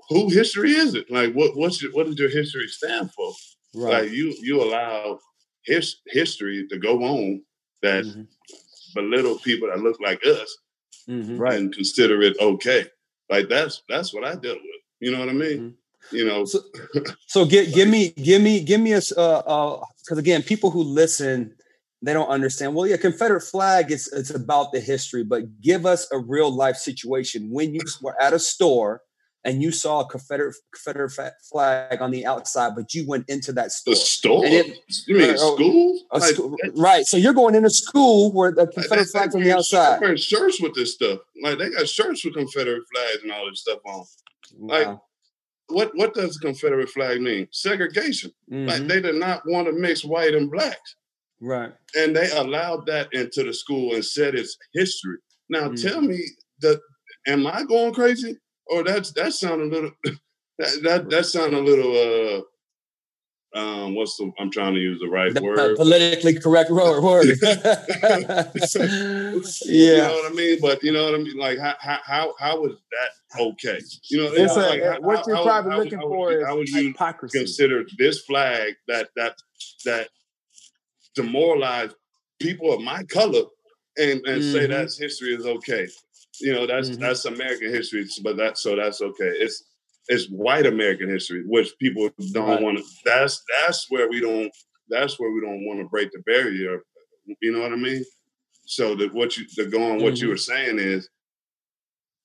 Who history is it? Like what? What's your, what does your history stand for? Right. Like you you allow his history to go on that Mhm. Belittle people that look like us Mhm. Right. and consider it okay. Like that's that's what I dealt with. You know what I mean? You know, So, *laughs* so give give me give me give me a s- uh uh because again, people who listen, they don't understand. Well, yeah, Confederate flag is it's about the history, but give us a real life situation when you were at a store and you saw a Confederate Confederate flag on the outside, but you went into that store. the store. It- you mean uh, schools? A Like, school- right. So you're going into school where the Like, Confederate they- flag's they on the outside. Wearing shirts with this stuff. Like they got shirts with Confederate flags and all this stuff on. like, Wow. What what does the Confederate flag mean? Segregation. Like Mhm. they did not want to mix white and blacks. right. And they allowed that into the school and said it's history. Now Mhm. tell me that am I going crazy? Or that's that sound a little *coughs* that that, that sound a little uh um what's the I'm trying to use the right The word. politically correct word. *laughs* word. *laughs* You yeah. know what I mean? But you know what I mean? Like how how how, how is that okay? You know, It's a, like, how- what how- you're how- probably how- looking how would for you- is how would you hypocrisy. consider this flag that that that demoralized people of my color and and say Mhm. that's history is okay. You know, that's Mhm. that's American history, but that so that's okay. It's it's white American history, which people don't Right. want to. That's that's where we don't. That's where we don't want to break the barrier. You know what I mean? So that what you to go on what you Mhm. were saying is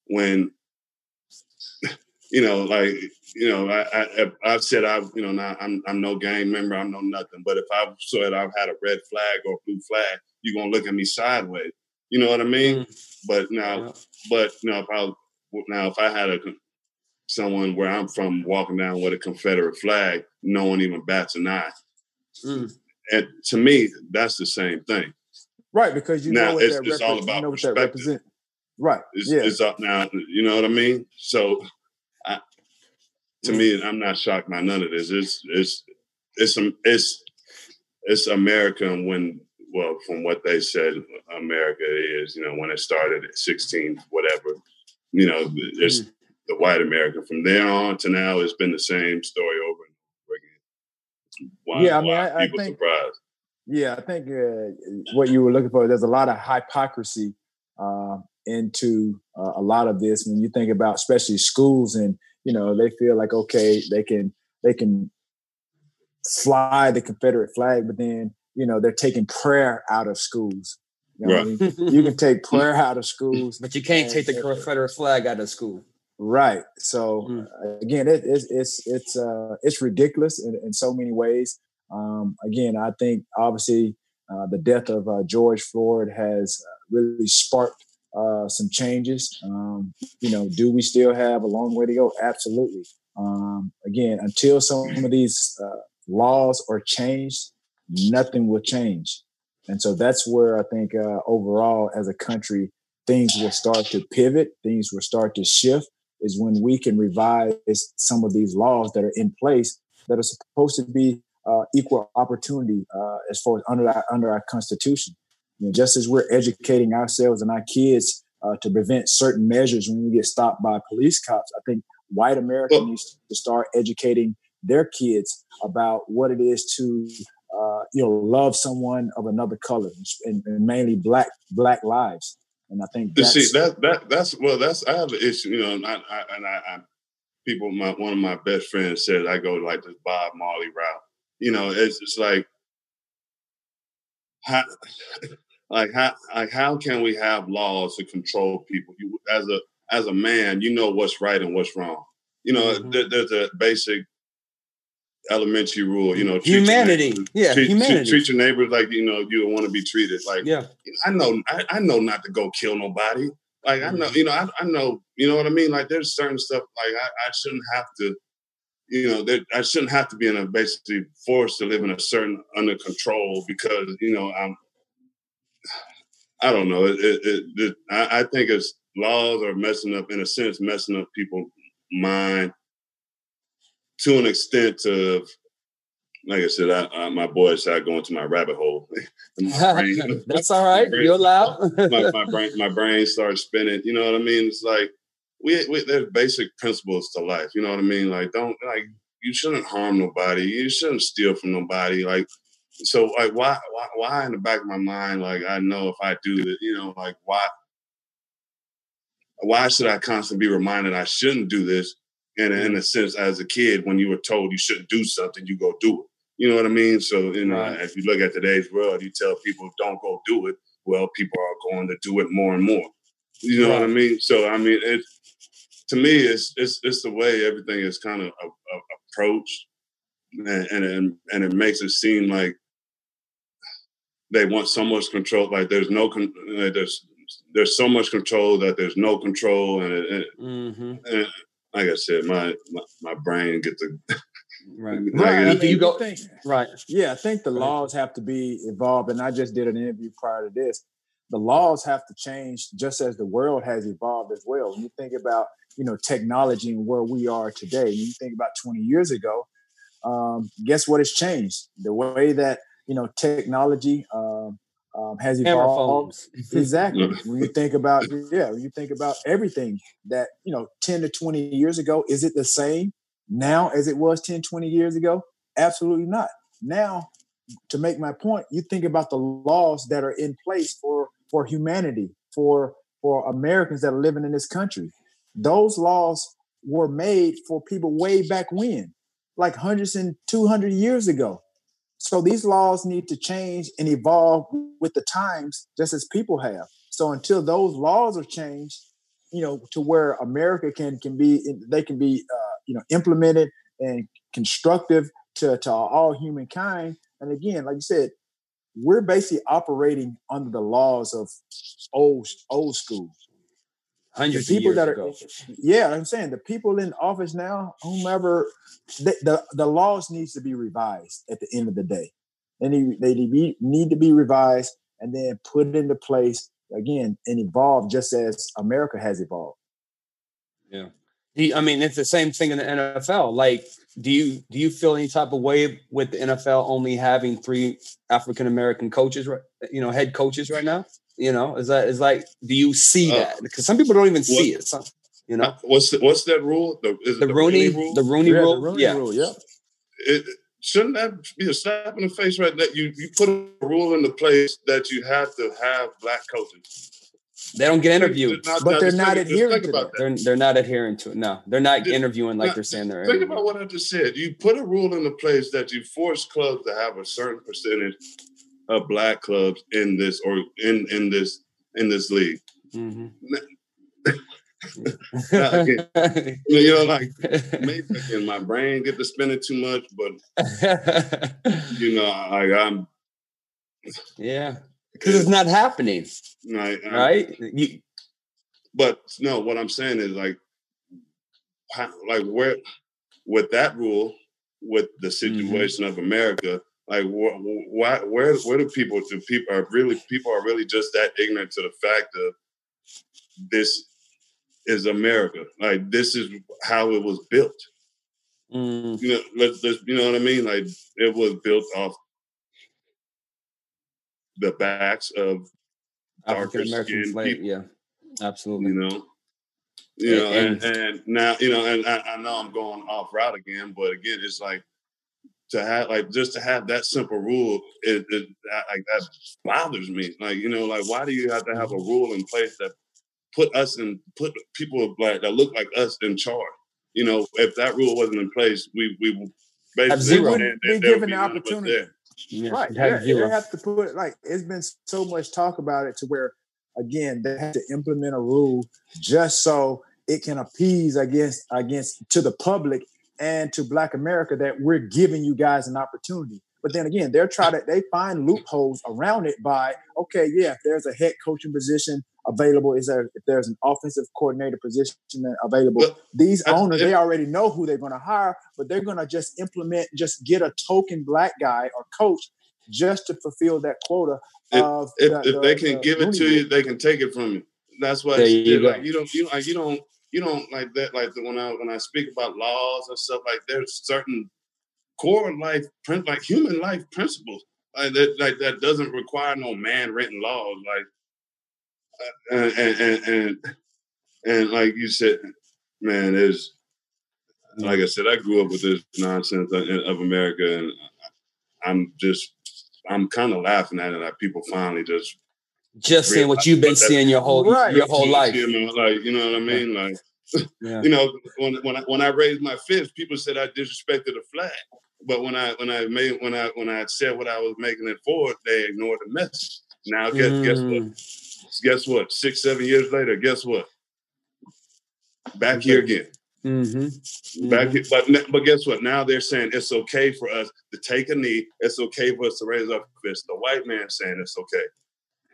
when you know, like you know, I, I I've said I've you know, not, I'm I'm no gang member, I'm no nothing. But if I said I've had a red flag or blue flag, you're gonna look at me sideways. You know what I mean? But now, Yeah. but you know, if I now if I had a someone where I'm from walking down with a Confederate flag, no one even bats an eye. Mm. And to me, that's the same thing. Right, because you Now, know what it's- that it's all repre- you about know perspective. represent. Right. It's, yeah. it's up now. You know what I mean? So, I, to me, I'm not shocked by none of this. It's it's it's it's it's America when well, from what they said, America is. You know, when it started at 16, whatever. You know, it's Mm. the white America. From there on to now, it's been the same story over and over again. Why, Yeah, I mean, I- I people think- surprised? Yeah, I think uh, what you were looking for. There's a lot of hypocrisy uh, into uh, a lot of this when you think about, especially schools, and you know they feel like okay, they can they can fly the Confederate flag, but then you know they're taking prayer out of schools. You, know what I mean? *laughs* you can take prayer *laughs* out of schools, but you can't take the Confederate flag out of school. Right. So Mm. uh, again, it, it's it's it's uh, it's ridiculous in, in so many ways. Um, again, I think obviously uh, the death of uh, George Floyd has uh, really sparked uh, some changes. Um, you know, do we still have a long way to go? Absolutely. Um, again, until some of these uh, laws are changed, nothing will change. And so that's where I think uh, overall, as a country, things will start to pivot, things will start to shift. Is when we can revise some of these laws that are in place that are supposed to be uh, equal opportunity uh, as far as under our, under our constitution. You know, just as we're educating ourselves and our kids uh, to prevent certain measures when we get stopped by police cops, I think white America needs to start educating their kids about what it is to uh, you know love someone of another color and, and mainly black black lives. And I think that's, see that that that's well that's I have an issue, you know, and I, I and I, I people my one of my best friends said I go like this Bob Marley route. You know, it's it's like how *laughs* like how like how can we have laws to control people? You as a as a man, you know what's right and what's wrong. You know, Mhm. there, there's a basic elementary rule. You know, Humanity. Yeah, treat, humanity. treat your neighbors like you know you want to be treated. Like Yeah. I know, I, I know not to go kill nobody. Like I know, mm-hmm. you know, I, I know, you know what I mean. Like there's certain stuff like I, I shouldn't have to, you know, that I shouldn't have to be in a basically forced to live in a certain under control because you know I'm. I don't know. It, it, it, it I, I think it's laws are messing up in a sense, messing up people's mind to an extent of like I said, I, I, my boys started going to my rabbit hole. *laughs* brain, *laughs* That's *laughs* all right. Brain, You're allowed. my, my, brain, my brain starts spinning. You know what I mean? It's like we, we there's basic principles to life. You know what I mean? Like don't like you shouldn't harm nobody. You shouldn't steal from nobody. Like so, like why why why in the back of my mind, like I know if I do it, you know, like why why should I constantly be reminded I shouldn't do this? And in mm-hmm. a sense, as a kid, when you were told you shouldn't do something, you go do it. You know what I mean? So, you know, right. if you look at today's world, you tell people don't go do it. Well, people are going to do it more and more. You know right. what I mean? So, I mean, it to me, it's it's it's the way everything is kind of a, a, approached, and, and and it makes it seem like they want so much control. Like there's no con- there's there's so much control that there's no control, and, it, mm-hmm. and like I said, my my, my brain gets a Right. *laughs* right. I mean, you go think, right. Yeah, I think the laws have to be evolved. And I just did an interview prior to this. The laws have to change just as the world has evolved as well. When you think about, you know, technology and where we are today, you think about 20 years ago, um, guess what has changed? The way that, you know, technology um, um, has evolved. *laughs* exactly. when you think about, yeah, when you think about everything that, you know, 10 to 20 years ago, is it the same? now as it was 10, 20 years ago? Absolutely not. Now, to make my point, you think about the laws that are in place for for humanity, for for Americans that are living in this country. Those laws were made for people way back when, like hundreds and 200 years ago. So these laws need to change and evolve with the times, just as people have. So until those laws are changed, you know, to where America can can be, they can be uh, you know implemented and constructive to, to all humankind. And again, like you said, we're basically operating under the laws of old old school. Hundreds the people that are, ago. yeah, I'm saying the people in office now, whomever, the, the, the laws needs to be revised at the end of the day. They need, they need to be revised and then put into place again and evolve just as America has evolved. Yeah. I mean, it's the same thing in the NFL. Like, do you do you feel any type of way with the NFL only having three African American coaches, you know, head coaches right now? You know, is that is like, do you see uh, that? Because some people don't even what, see it. Some, you know, what's the, what's that rule? The, the, the Rooney, Rooney rule. The Rooney yeah, rule. The Rooney yeah. rule. Yeah. It, shouldn't that be a slap in the face, right? That you you put a rule into place that you have to have black coaches. They don't get interviewed, not, but they're not adhering to that. They're, they're not adhering to it. No, they're not interviewing like they're saying they're. Think about what I just said. You put a rule into place that you force clubs to have a certain percentage of black clubs in this or in in this in this league. Mm-hmm. *laughs* *laughs* you know, like maybe again, my brain get to spinning too much, but *laughs* you know, like I'm. Yeah, because it's not happening. Right. Right. You, but no, what I'm saying is like, how, like where with that rule, with the mm-hmm. situation mm-hmm. of America, like wh- why, where where do people do people are really people are really just that ignorant to the fact of this is America. Like this is how it was built. Mm. You know, let's, let's, you know what I mean. Like it was built off the backs of African American slave. Yeah, absolutely. You know, you know, and, and, and now you know, and I, I, know I'm going off route again, but again, it's like to have like just to have that simple rule, it, it like that bothers me. Like you know, like why do you have to have a rule in place that put us and put people like that look like us in charge? You know, if that rule wasn't in place, we we basically would be given the opportunity. Yeah, right. Yeah, they have to put like it's been so much talk about it to where again they have to implement a rule just so it can appease against against to the public and to Black America that we're giving you guys an opportunity. But then again, they're trying to they find loopholes around it by okay, yeah, if there's a head coaching position available, is there if there's an offensive coordinator position available, but these owners they already know who they're going to hire, but they're going to just implement, just get a token black guy or coach just to fulfill that quota. If, of if, the, if the, they can the give it to you, they can take it from you. That's why you, like, you don't you like you don't you don't like that like the, when I when I speak about laws and stuff like there's certain core life, like human life principles, like that, like that doesn't require no man written laws, like, uh, and, and, and and like you said, man, there's like I said, I grew up with this nonsense of America, and I'm just I'm kind of laughing at it. Like people finally just just seeing what you've been seeing your whole right. your whole life. You know, like you know what I mean? Like *laughs* yeah. you know, when when I, when I raised my fist, people said I disrespected the flag. But when I when I made when I when I said what I was making it for, they ignored the message. Now guess mm. guess what? Mm. Guess what? Six seven years later, guess what? Back here again. Mm-hmm. Back, mm-hmm. but but guess what? Now they're saying it's okay for us to take a knee. It's okay for us to raise our fist. The white man saying it's okay.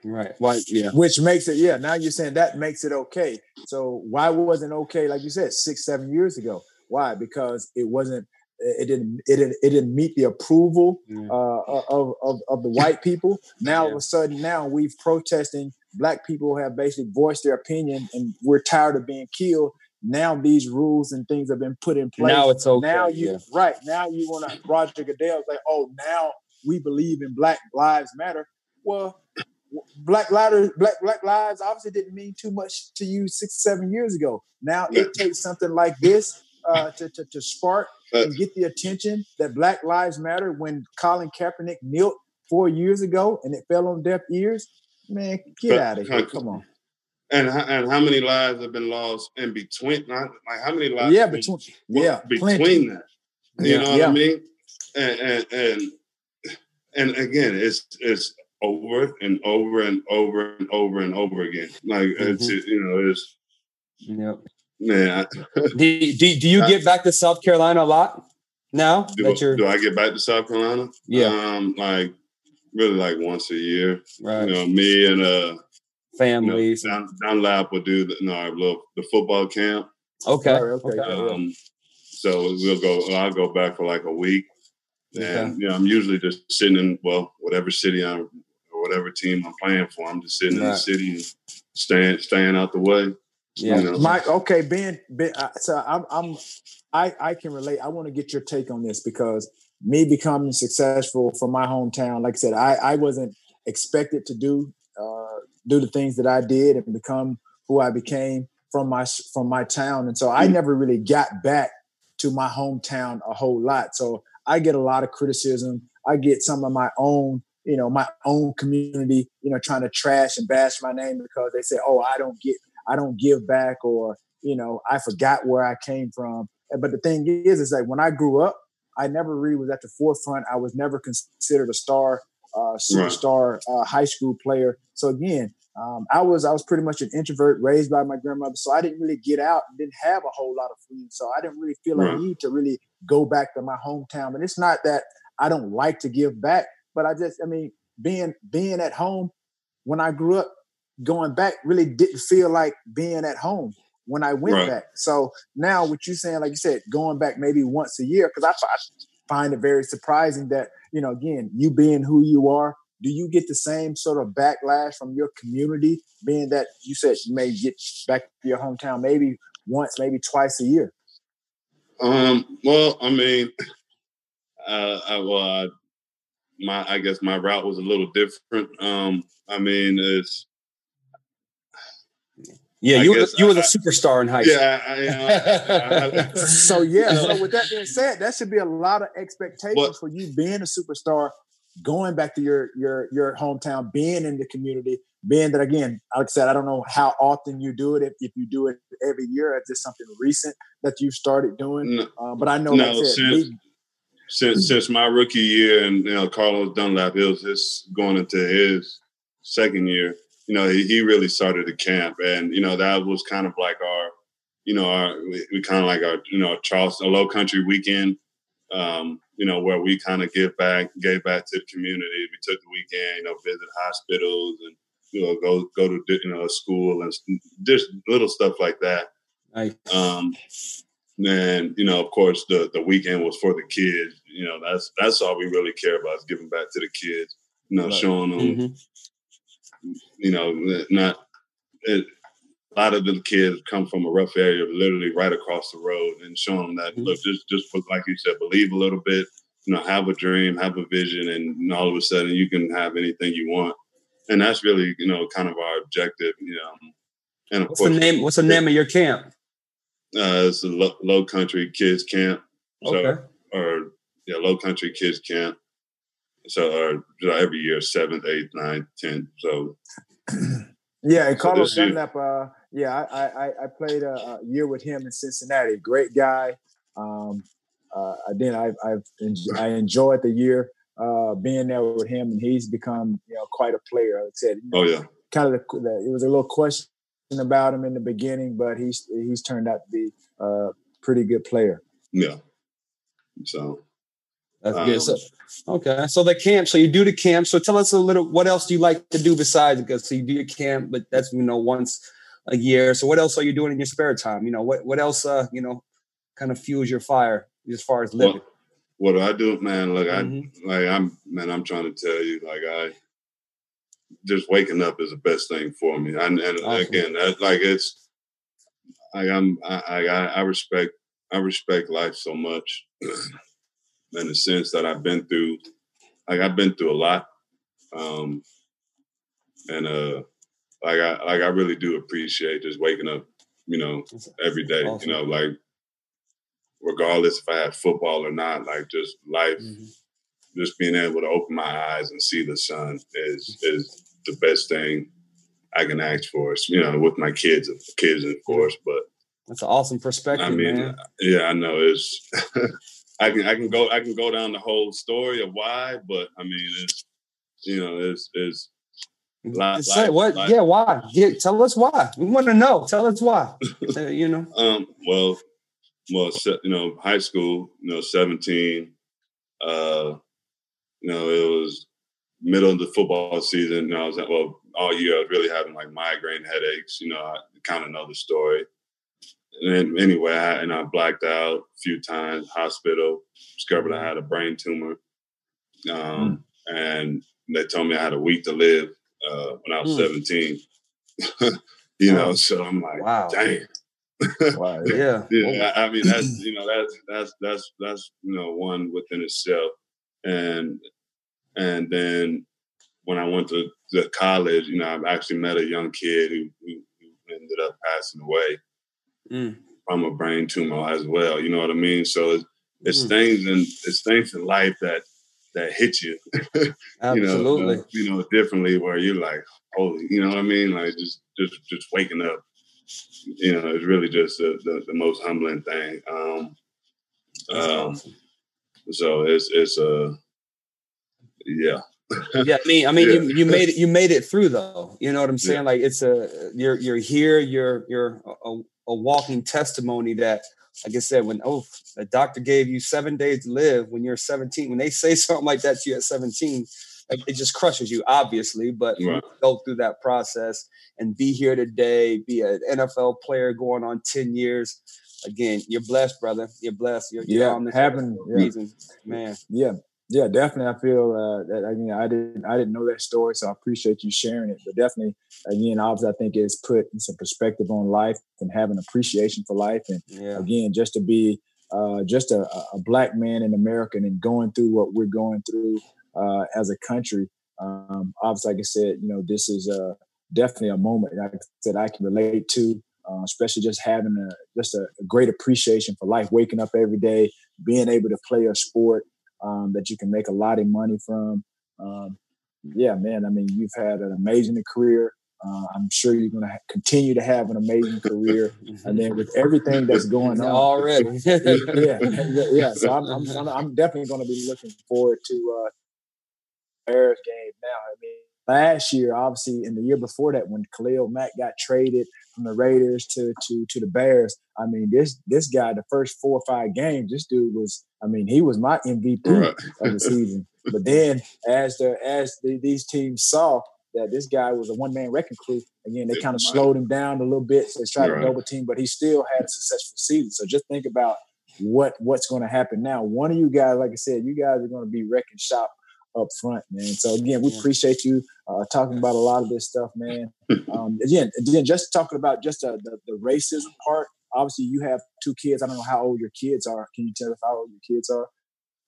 Right. Why? Yeah. Which makes it, yeah. Now you're saying that makes it okay. So why wasn't okay, like you said, six, seven years ago? Why? Because it wasn't. It didn't. It didn't. It didn't meet the approval yeah. uh, of, of of the white people. Now yeah. all of a sudden, now we've protesting. Black people have basically voiced their opinion, and we're tired of being killed. Now these rules and things have been put in place. Now it's okay. Now you yeah. right now you want to Roger Goodell like, oh, now we believe in Black Lives Matter. Well, Black lives, Black Black Lives obviously didn't mean too much to you six, seven years ago. Now yeah. it takes something like this uh, to, to, to spark and get the attention that Black Lives Matter. When Colin Kaepernick knelt four years ago and it fell on deaf ears, man, get out of here! Come on. And and how many lives have been lost in between? Like how many lives? Yeah, between yeah, between plenty. that. You yeah, know what yeah. I mean? And, and and and again, it's it's over and over and over and over and over again. Like mm-hmm. it's you know it's yep. man. *laughs* do, do, do you get back to South Carolina a lot now? Do, that you're... do I get back to South Carolina? Yeah, um, like really like once a year. Right. You know, me and uh families. You know, down, Dunlap will do the, you know, our little the football camp. Okay. okay. Um, so we'll go. I'll go back for like a week, and okay. you know, I'm usually just sitting in well, whatever city I'm whatever team I'm playing for. I'm just sitting right. in the city and staying staying out the way. Yeah, you know? Mike. Okay, Ben. Ben uh, so I'm, I'm, I, I can relate. I want to get your take on this because me becoming successful from my hometown, like I said, I, I wasn't expected to do uh, do the things that I did and become who I became from my from my town, and so I mm. never really got back to my hometown a whole lot. So I get a lot of criticism. I get some of my own you know my own community you know trying to trash and bash my name because they say oh i don't get i don't give back or you know i forgot where i came from but the thing is is like when i grew up i never really was at the forefront i was never considered a star uh, superstar uh, high school player so again um, I was I was pretty much an introvert, raised by my grandmother, so I didn't really get out and didn't have a whole lot of friends. So I didn't really feel right. a need to really go back to my hometown. And it's not that I don't like to give back, but I just, I mean, being being at home when I grew up, going back really didn't feel like being at home when I went right. back. So now, what you saying, like you said, going back maybe once a year, because I, I find it very surprising that you know, again, you being who you are, do you get the same sort of backlash from your community, being that you said you may get back to your hometown maybe once, maybe twice a year? Um. Well, I mean, uh, I, well, I my I guess my route was a little different. Um, I mean, it's yeah, I you were the, you were the superstar in high school. Yeah, I, I, so yeah. So with that being *laughs* said, that should be a lot of expectations but, for you being a superstar, going back to your your your hometown, being in the community, being that again. Like I said, I don't know how often you do it. If, if you do it every year, is this something recent that you started doing? No, uh, but I know, no, like I said, me, since since my rookie year, and you know Carlos Dunlap, it was his going into his second year. You know, he, he really started the camp, and you know that was kind of like our, you know, our we, we kind of like our you know Charleston a low country weekend. Um, you know, where we kind of give back, gave back to the community. We took the weekend, you know, visit hospitals and you know go go to you know a school and just little stuff like that. Nice. Um, and you know, of course, the the weekend was for the kids. You know, that's that's all we really care about is giving back to the kids. You know, right. showing them. Mm-hmm. You know, not it, a lot of the kids come from a rough area, literally right across the road, and showing them that mm-hmm. look, just just like you said, believe a little bit. you know have a dream, have a vision, and all of a sudden you can have anything you want. And that's really you know kind of our objective. You know, and what's course, the name? What's the name of your camp? Uh, it's a low, low country kids camp. So, okay. Or yeah, low country kids camp. So, uh, every year, seventh, eighth, ninth, tenth. So, *clears throat* yeah, and Carlos so Dunlap. Uh, yeah, I, I I played a, a, year with him in Cincinnati. Great guy. Um, uh, then I, I've I enjoyed the year uh, being there with him, and he's become you know quite a player. Like I said, you know, oh yeah, kind of the, the, it was a little question about him in the beginning, but he's he's turned out to be a pretty good player. Yeah. So that's um, good. So, okay, so the camp. So you do the camp. So tell us a little. What else do you like to do besides? Because so you do your camp, but that's you know once a year. So what else are you doing in your spare time? You know what what else? Uh, you know, kind of fuels your fire as far as living. what do I do, man? Like mm-hmm. I like I'm man. I'm trying to tell you, like I just waking up is the best thing for me. And, and awesome. again, that, like it's like I'm I, I I respect I respect life so much *clears throat* in the sense that I've been through like I've been through a lot. Um and uh like I like I really do appreciate just waking up, you know, every day. Awesome. You know, like regardless if I had football or not, like just life mm-hmm just being able to open my eyes and see the sun is is the best thing I can ask for. Is you know, with my kids, kids, of course. But that's an awesome perspective. I mean, man. yeah, I know it's. *laughs* I can I can go I can go down the whole story of why, but I mean it's you know it's it's. Life, Say what? Life. Yeah, why? Yeah, tell us why. We want to know. Tell us why. *laughs* you know. Um. Well, well, you know, high school. You know, seventeen. Uh, you know, it was middle of the football season. I was well all year. I was really having like migraine headaches. You know, I kind of know the story. And then, anyway, I, and I blacked out a few times. Hospital discovered I had a brain tumor, um, mm. and they told me I had a week to live uh, when I was mm. seventeen. *laughs* you know, so I'm like, wow. dang. wow, *laughs* yeah, yeah. I, I mean, that's *clears throat* you know, that's that's that's that's you know, one within itself and and then when I went to, the college, you know, I actually met a young kid who, who, who ended up passing away mm. from a brain tumor as well. You know what I mean? So it's, it's mm. things in it's things in life that that hit you. Absolutely. *laughs* you know, you know, differently where you're like, holy, you know what I mean? Like just just just waking up. You know, it's really just the, the, the most humbling thing. Um, um, awesome. So it's it's a uh, yeah. yeah, I mean, I mean, yeah. you, you made it. You made it through, though. You know what I'm saying? Yeah. Like it's a you're you're here. You're you're a, a, walking testimony that, like I said, when oh the doctor gave you seven days to live when you're 17. When they say *laughs* something like that to you at 17, like it just crushes you, obviously. But right. go through that process and be here today, be an NFL player going on 10 years again, you're blessed, brother. You're blessed. You're, you're yeah, on this having yeah. reason, man. Yeah, yeah, definitely. I feel uh, that again. I didn't, I didn't know that story, so I appreciate you sharing it. But definitely, again, obviously, I think it's put some perspective on life and having appreciation for life, and yeah. again, just to be uh, just a, a, black man in America and going through what we're going through uh, as a country. Um, obviously, like I said, you know, this is uh, definitely a moment like I said I can relate to uh, especially just having a just a, a, great appreciation for life, waking up every day, being able to play a sport um, that you can make a lot of money from. Um, yeah, man. I mean, you've had an amazing career. Uh, I'm sure you're going to ha- continue to have an amazing career, *laughs* and then with everything that's going on already, *laughs* yeah, yeah. So I'm, I'm, I'm definitely going to be looking forward to uh, Bears game now. I mean, last year, obviously, in the year before that, when Khalil Mack got traded from the Raiders to to to the Bears, I mean, this this guy, the first four or five games, this dude was, I mean, he was my MVP right. of the season. But then, as the as the, these teams saw that this guy was a one man wrecking crew, again, they kind of slowed him down a little bit. So they tried right. to double team, but he still had a successful season. So just think about what what's going to happen now. One of you guys, like I said, you guys are going to be wrecking shop up front, man. So again, we appreciate you uh, talking about a lot of this stuff, man. *laughs* Um, again, again, just talking about just uh, the, the racism part. Obviously, you have two kids. I don't know how old your kids are. Can you tell us how old your kids are?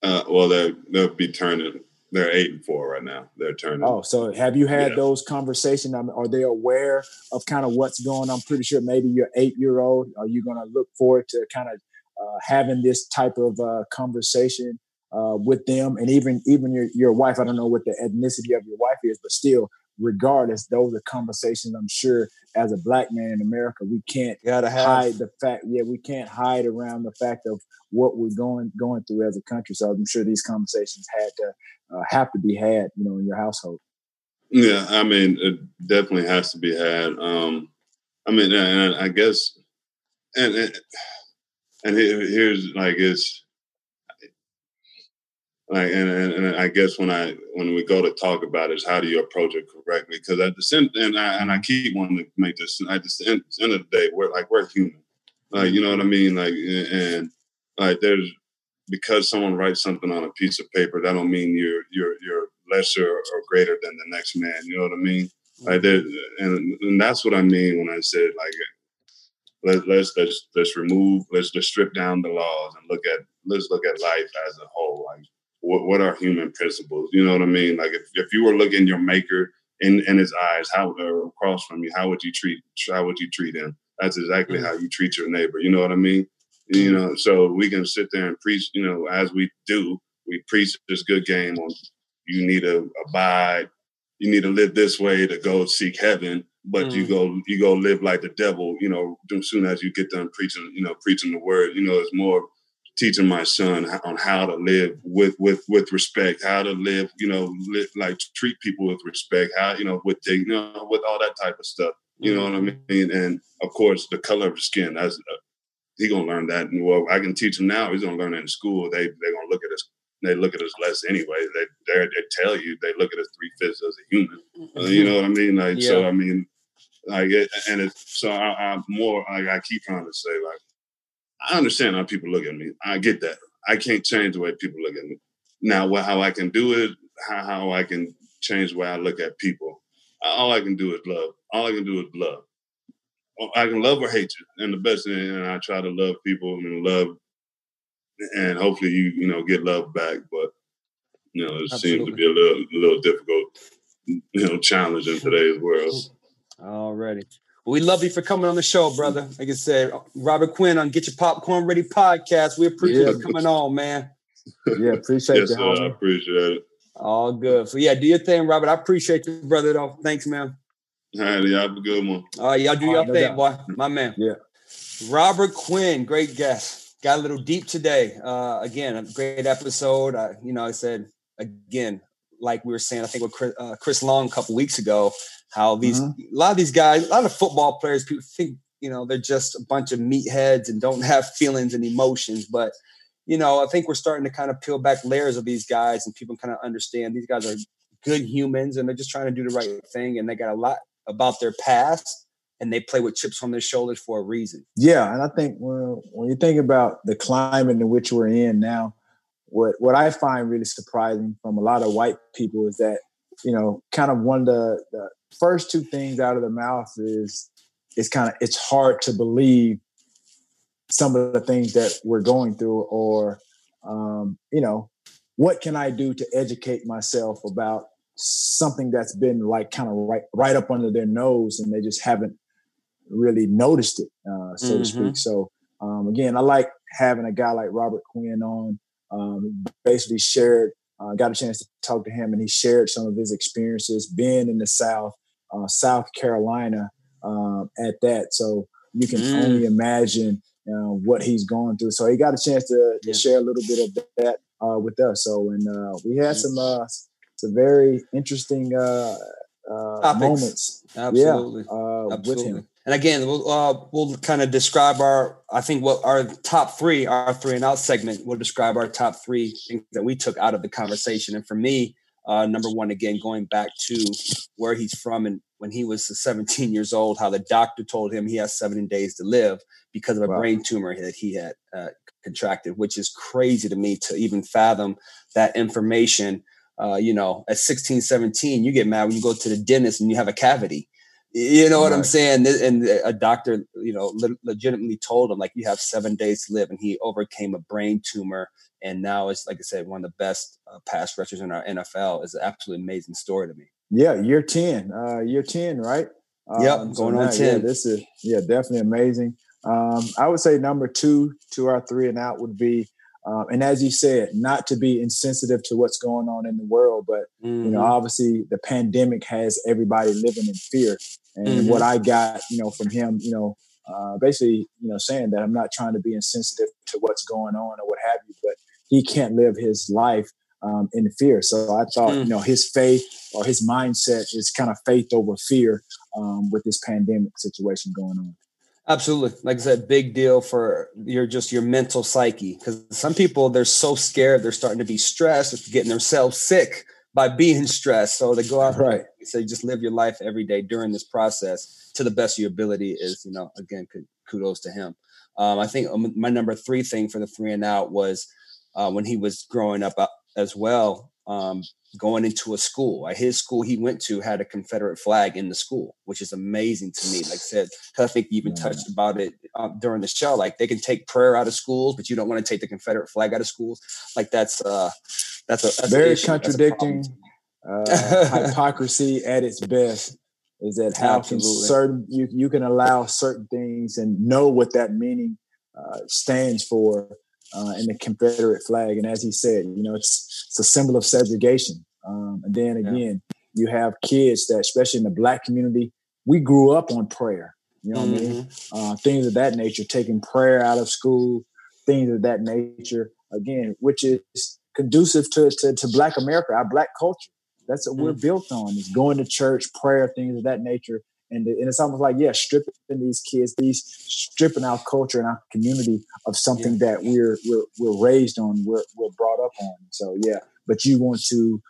Uh, well, they they'll be turning. They're eight and four right now. They're turning. Oh, so have you had yeah. those conversations? I mean, are they aware of kind of what's going? on? I'm pretty sure maybe your eight year old. Are you going to look forward to kind of uh, having this type of uh, conversation uh, with them, and even even your your wife? I don't know what the ethnicity of your wife is, but still, regardless, those are conversations I'm sure as a black man in America, we can't Gotta have. hide the fact. Yeah, we can't hide around the fact of what we're going going through as a country. So I'm sure these conversations had to uh, have to be had, you know, in your household. Yeah, I mean, it definitely has to be had. Um, I mean, and I guess, and and, and here's like it's like and, and, and, I guess when I when we go to talk about it is how do you approach it correctly? Because at the same and I and I keep wanting to make this at the end, end of the day we're like we're human, like you know what I mean, like and like there's because someone writes something on a piece of paper that don't mean you're you're you're lesser or greater than the next man. You know what I mean? Like there, and and that's what I mean when I said like let, let's let's let's remove let's just strip down the laws and look at let's look at life as a whole like what, what are human principles? You know what I mean? Like if, if you were looking your maker in, in his eyes, how uh, across from you, how would you treat how would you treat him? That's exactly mm-hmm. how you treat your neighbor. You know what I mean? You mm-hmm. know, so we can sit there and preach, you know, as we do, we preach this good game on you need to abide, you need to live this way to go seek heaven, but mm-hmm. you go you go live like the devil, you know, as soon as you get done preaching, you know, preaching the word, you know, it's more teaching my son on how to live with with with respect, how to live, you know, live, like treat people with respect, how you know with you know with all that type of stuff. You know what I mm-hmm. mean? And of course, the color of the skin. That's uh, he gonna learn that. And well, I can teach him now. He's gonna learn it in school. They they gonna look at us. They look at us less anyway. They they they tell you they look at us three fifths as a human. Uh, you know what I mean? Like yeah. so. I mean, like it, and it's so I, I'm more like I keep trying to say like I understand how people look at me. I get that. I can't change the way people look at me. Now, what, how I can do it, how, how I can change the way I look at people. All I can do is love. All I can do is love. I can love or hate you, and the best thing, and I try to love people and love, and hopefully you you know get love back. But you know, it Absolutely. seems to be a little a little difficult, you know, challenge in today's world. Already. Well, we love you for coming on the show, brother. Like I said, Robert Quinn on Get Your Popcorn Ready podcast. We appreciate yeah. you coming on, man. Yeah, appreciate yes, it. I appreciate it. All good. So yeah, do your thing, Robert. I appreciate you, brother. Though. Thanks, man. All right, y'all have a good one. All right, y'all do your thing, boy. My man. Yeah. Robert Quinn, great guest. Got a little deep today. Uh, again, a great episode. Uh, you know, I said again, like we were saying, I think with Chris, uh, Chris Long a couple weeks ago, how these mm-hmm. a lot of these guys, a lot of football players, people think you know they're just a bunch of meatheads and don't *laughs* have feelings and emotions, but you know I think we're starting to kind of peel back layers of these guys and people kind of understand these guys are good humans and they're just trying to do the right thing and they got a lot about their past and they play with chips on their shoulders for a reason. Yeah, and I think when, when you think about the climate in which we're in now, what what I find really surprising from a lot of white people is that you know kind of one of the, the first two things out of the mouth is it's kind of it's hard to believe some of the things that we're going through or um, you know what can i do to educate myself about something that's been like kind of right right up under their nose and they just haven't really noticed it uh, so mm-hmm. to speak so um, again i like having a guy like robert quinn on um, basically shared uh, got a chance to talk to him and he shared some of his experiences being in the south uh, South Carolina um, at that. So you can mm. only imagine uh, what he's going through. So he got a chance to, to yeah. share a little bit of that uh, with us. So and uh, we had some uh, some very interesting uh, moments. Absolutely. Yeah, Absolutely. with him. And again, we'll uh, we'll kind of describe our I think what our top three, our three and out segment will describe our top three things that we took out of the conversation. And for me, uh, number one, again, going back to where he's from and when he was *laughs* 17 years old, how the doctor told him he has 70 days to live because of a wow. brain tumor that he had uh, contracted, which is crazy to me to even fathom that information. Uh, you know, at 16, 17, you get mad when you go to the dentist and you have a cavity. You know what right. I'm saying? And a doctor, you know, le- legitimately told him like you have seven days to live, and he overcame a brain tumor, and now it's like I said, one of the best uh, pass rushers in our NFL. is an absolutely amazing story to me. Yeah, year ten, uh, year ten, right? Yep, um, going so on now, ten. Yeah, this is yeah, definitely amazing. Um, I would say number two to our three and out would be um, and as you said, not to be insensitive to what's going on in the world, but mm-hmm. you know, mm-hmm. obviously the pandemic has everybody living in fear. And mm-hmm. what I got, you know, from him, you know, uh, basically, you know, saying that I'm not trying to be insensitive to what's going on or what have you, but he can't live his life um, in fear. So I thought, mm. you know, his faith or his mindset is kind of faith over fear um, with this pandemic situation going on. Absolutely. Like I said, big deal for your just your mental psyche. Because some people they're so scared, they're starting to be stressed, or getting themselves sick by being stressed. So to go out right. So you just live your life every day during this process to the best of your ability is, you know, again, kudos to him. Um, I think um, my number three thing for the three and out was uh, when he was growing up uh, as well um, going into a school. His school he went to had a Confederate flag in the school, which is amazing to me. Like I said, I think you even touched about it um, during the show. Like they can take prayer out of schools, but you don't want to take the Confederate flag out of schools. Like that's uh, that's a that's very contradicting uh, hypocrisy at its best. Is that how can certain you you can allow certain things and know what that meaning uh, stands for uh, in the Confederate flag. And as he said, you know, it's it's a symbol of segregation. Um, and then again, yeah. you have kids that, especially in the black community, we grew up on prayer. You know what mm-hmm. I mean? Mm-hmm. Uh, things of that nature, taking prayer out of school, things of that nature. Again, which is conducive to, to, to Black America, our Black culture. That's what mm-hmm. we're mm. built on: is going to church, prayer, things of that nature. And, and it's almost like yeah stripping these kids these stripping our culture and our community of something yeah. that we're, we're we're raised on we're, we're brought up on. So yeah but you want to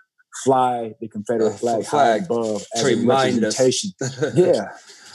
fly the confederate uh, flag, flag above as a representation. *laughs* Yeah.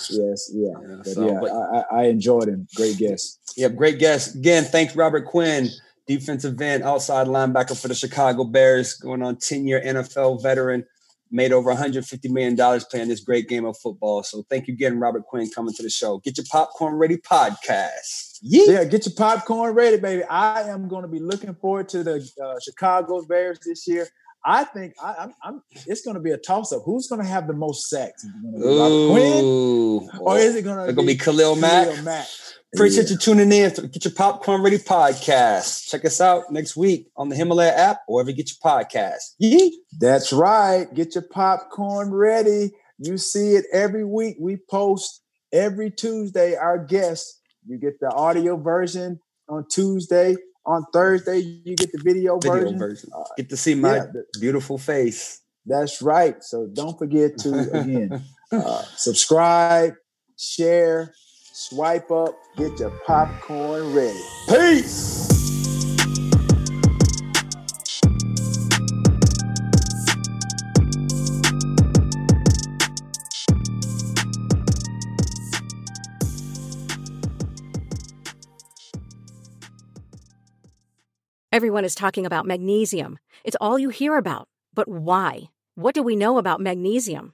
Yes yeah. Yeah, but so, yeah but, I, I enjoyed him great guest yep great guest again thanks robert quinn defensive end outside linebacker for the chicago bears going on 10 year nfl veteran made over 150 million dollars playing this great game of football. So thank you again, Robert Quinn, coming to the show. Get your popcorn ready podcast. Yeah, yeah get your popcorn ready, baby. I am going to be looking forward to the uh, Chicago Bears this year. I think I, am I'm, it's going to be a toss up. Who's going to have the most sacks? Is it going to be Robert Quinn, or is it going to be, be Khalil Mack? Khalil Mack. Appreciate yeah. you tuning in. Get your popcorn ready podcast. Check us out next week on the Himalaya app or wherever you get your podcast. Yee. That's right. Get your popcorn ready. You see it every week. We post every Tuesday our guests. You get the audio version on Tuesday. On Thursday, you get the video, video version. version. Uh, get to see my yeah, beautiful face. That's right. So don't forget to again *laughs* uh, subscribe, share, swipe up, get your popcorn ready. Peace. Everyone is talking about magnesium. It's all you hear about. But why? What do we know about magnesium?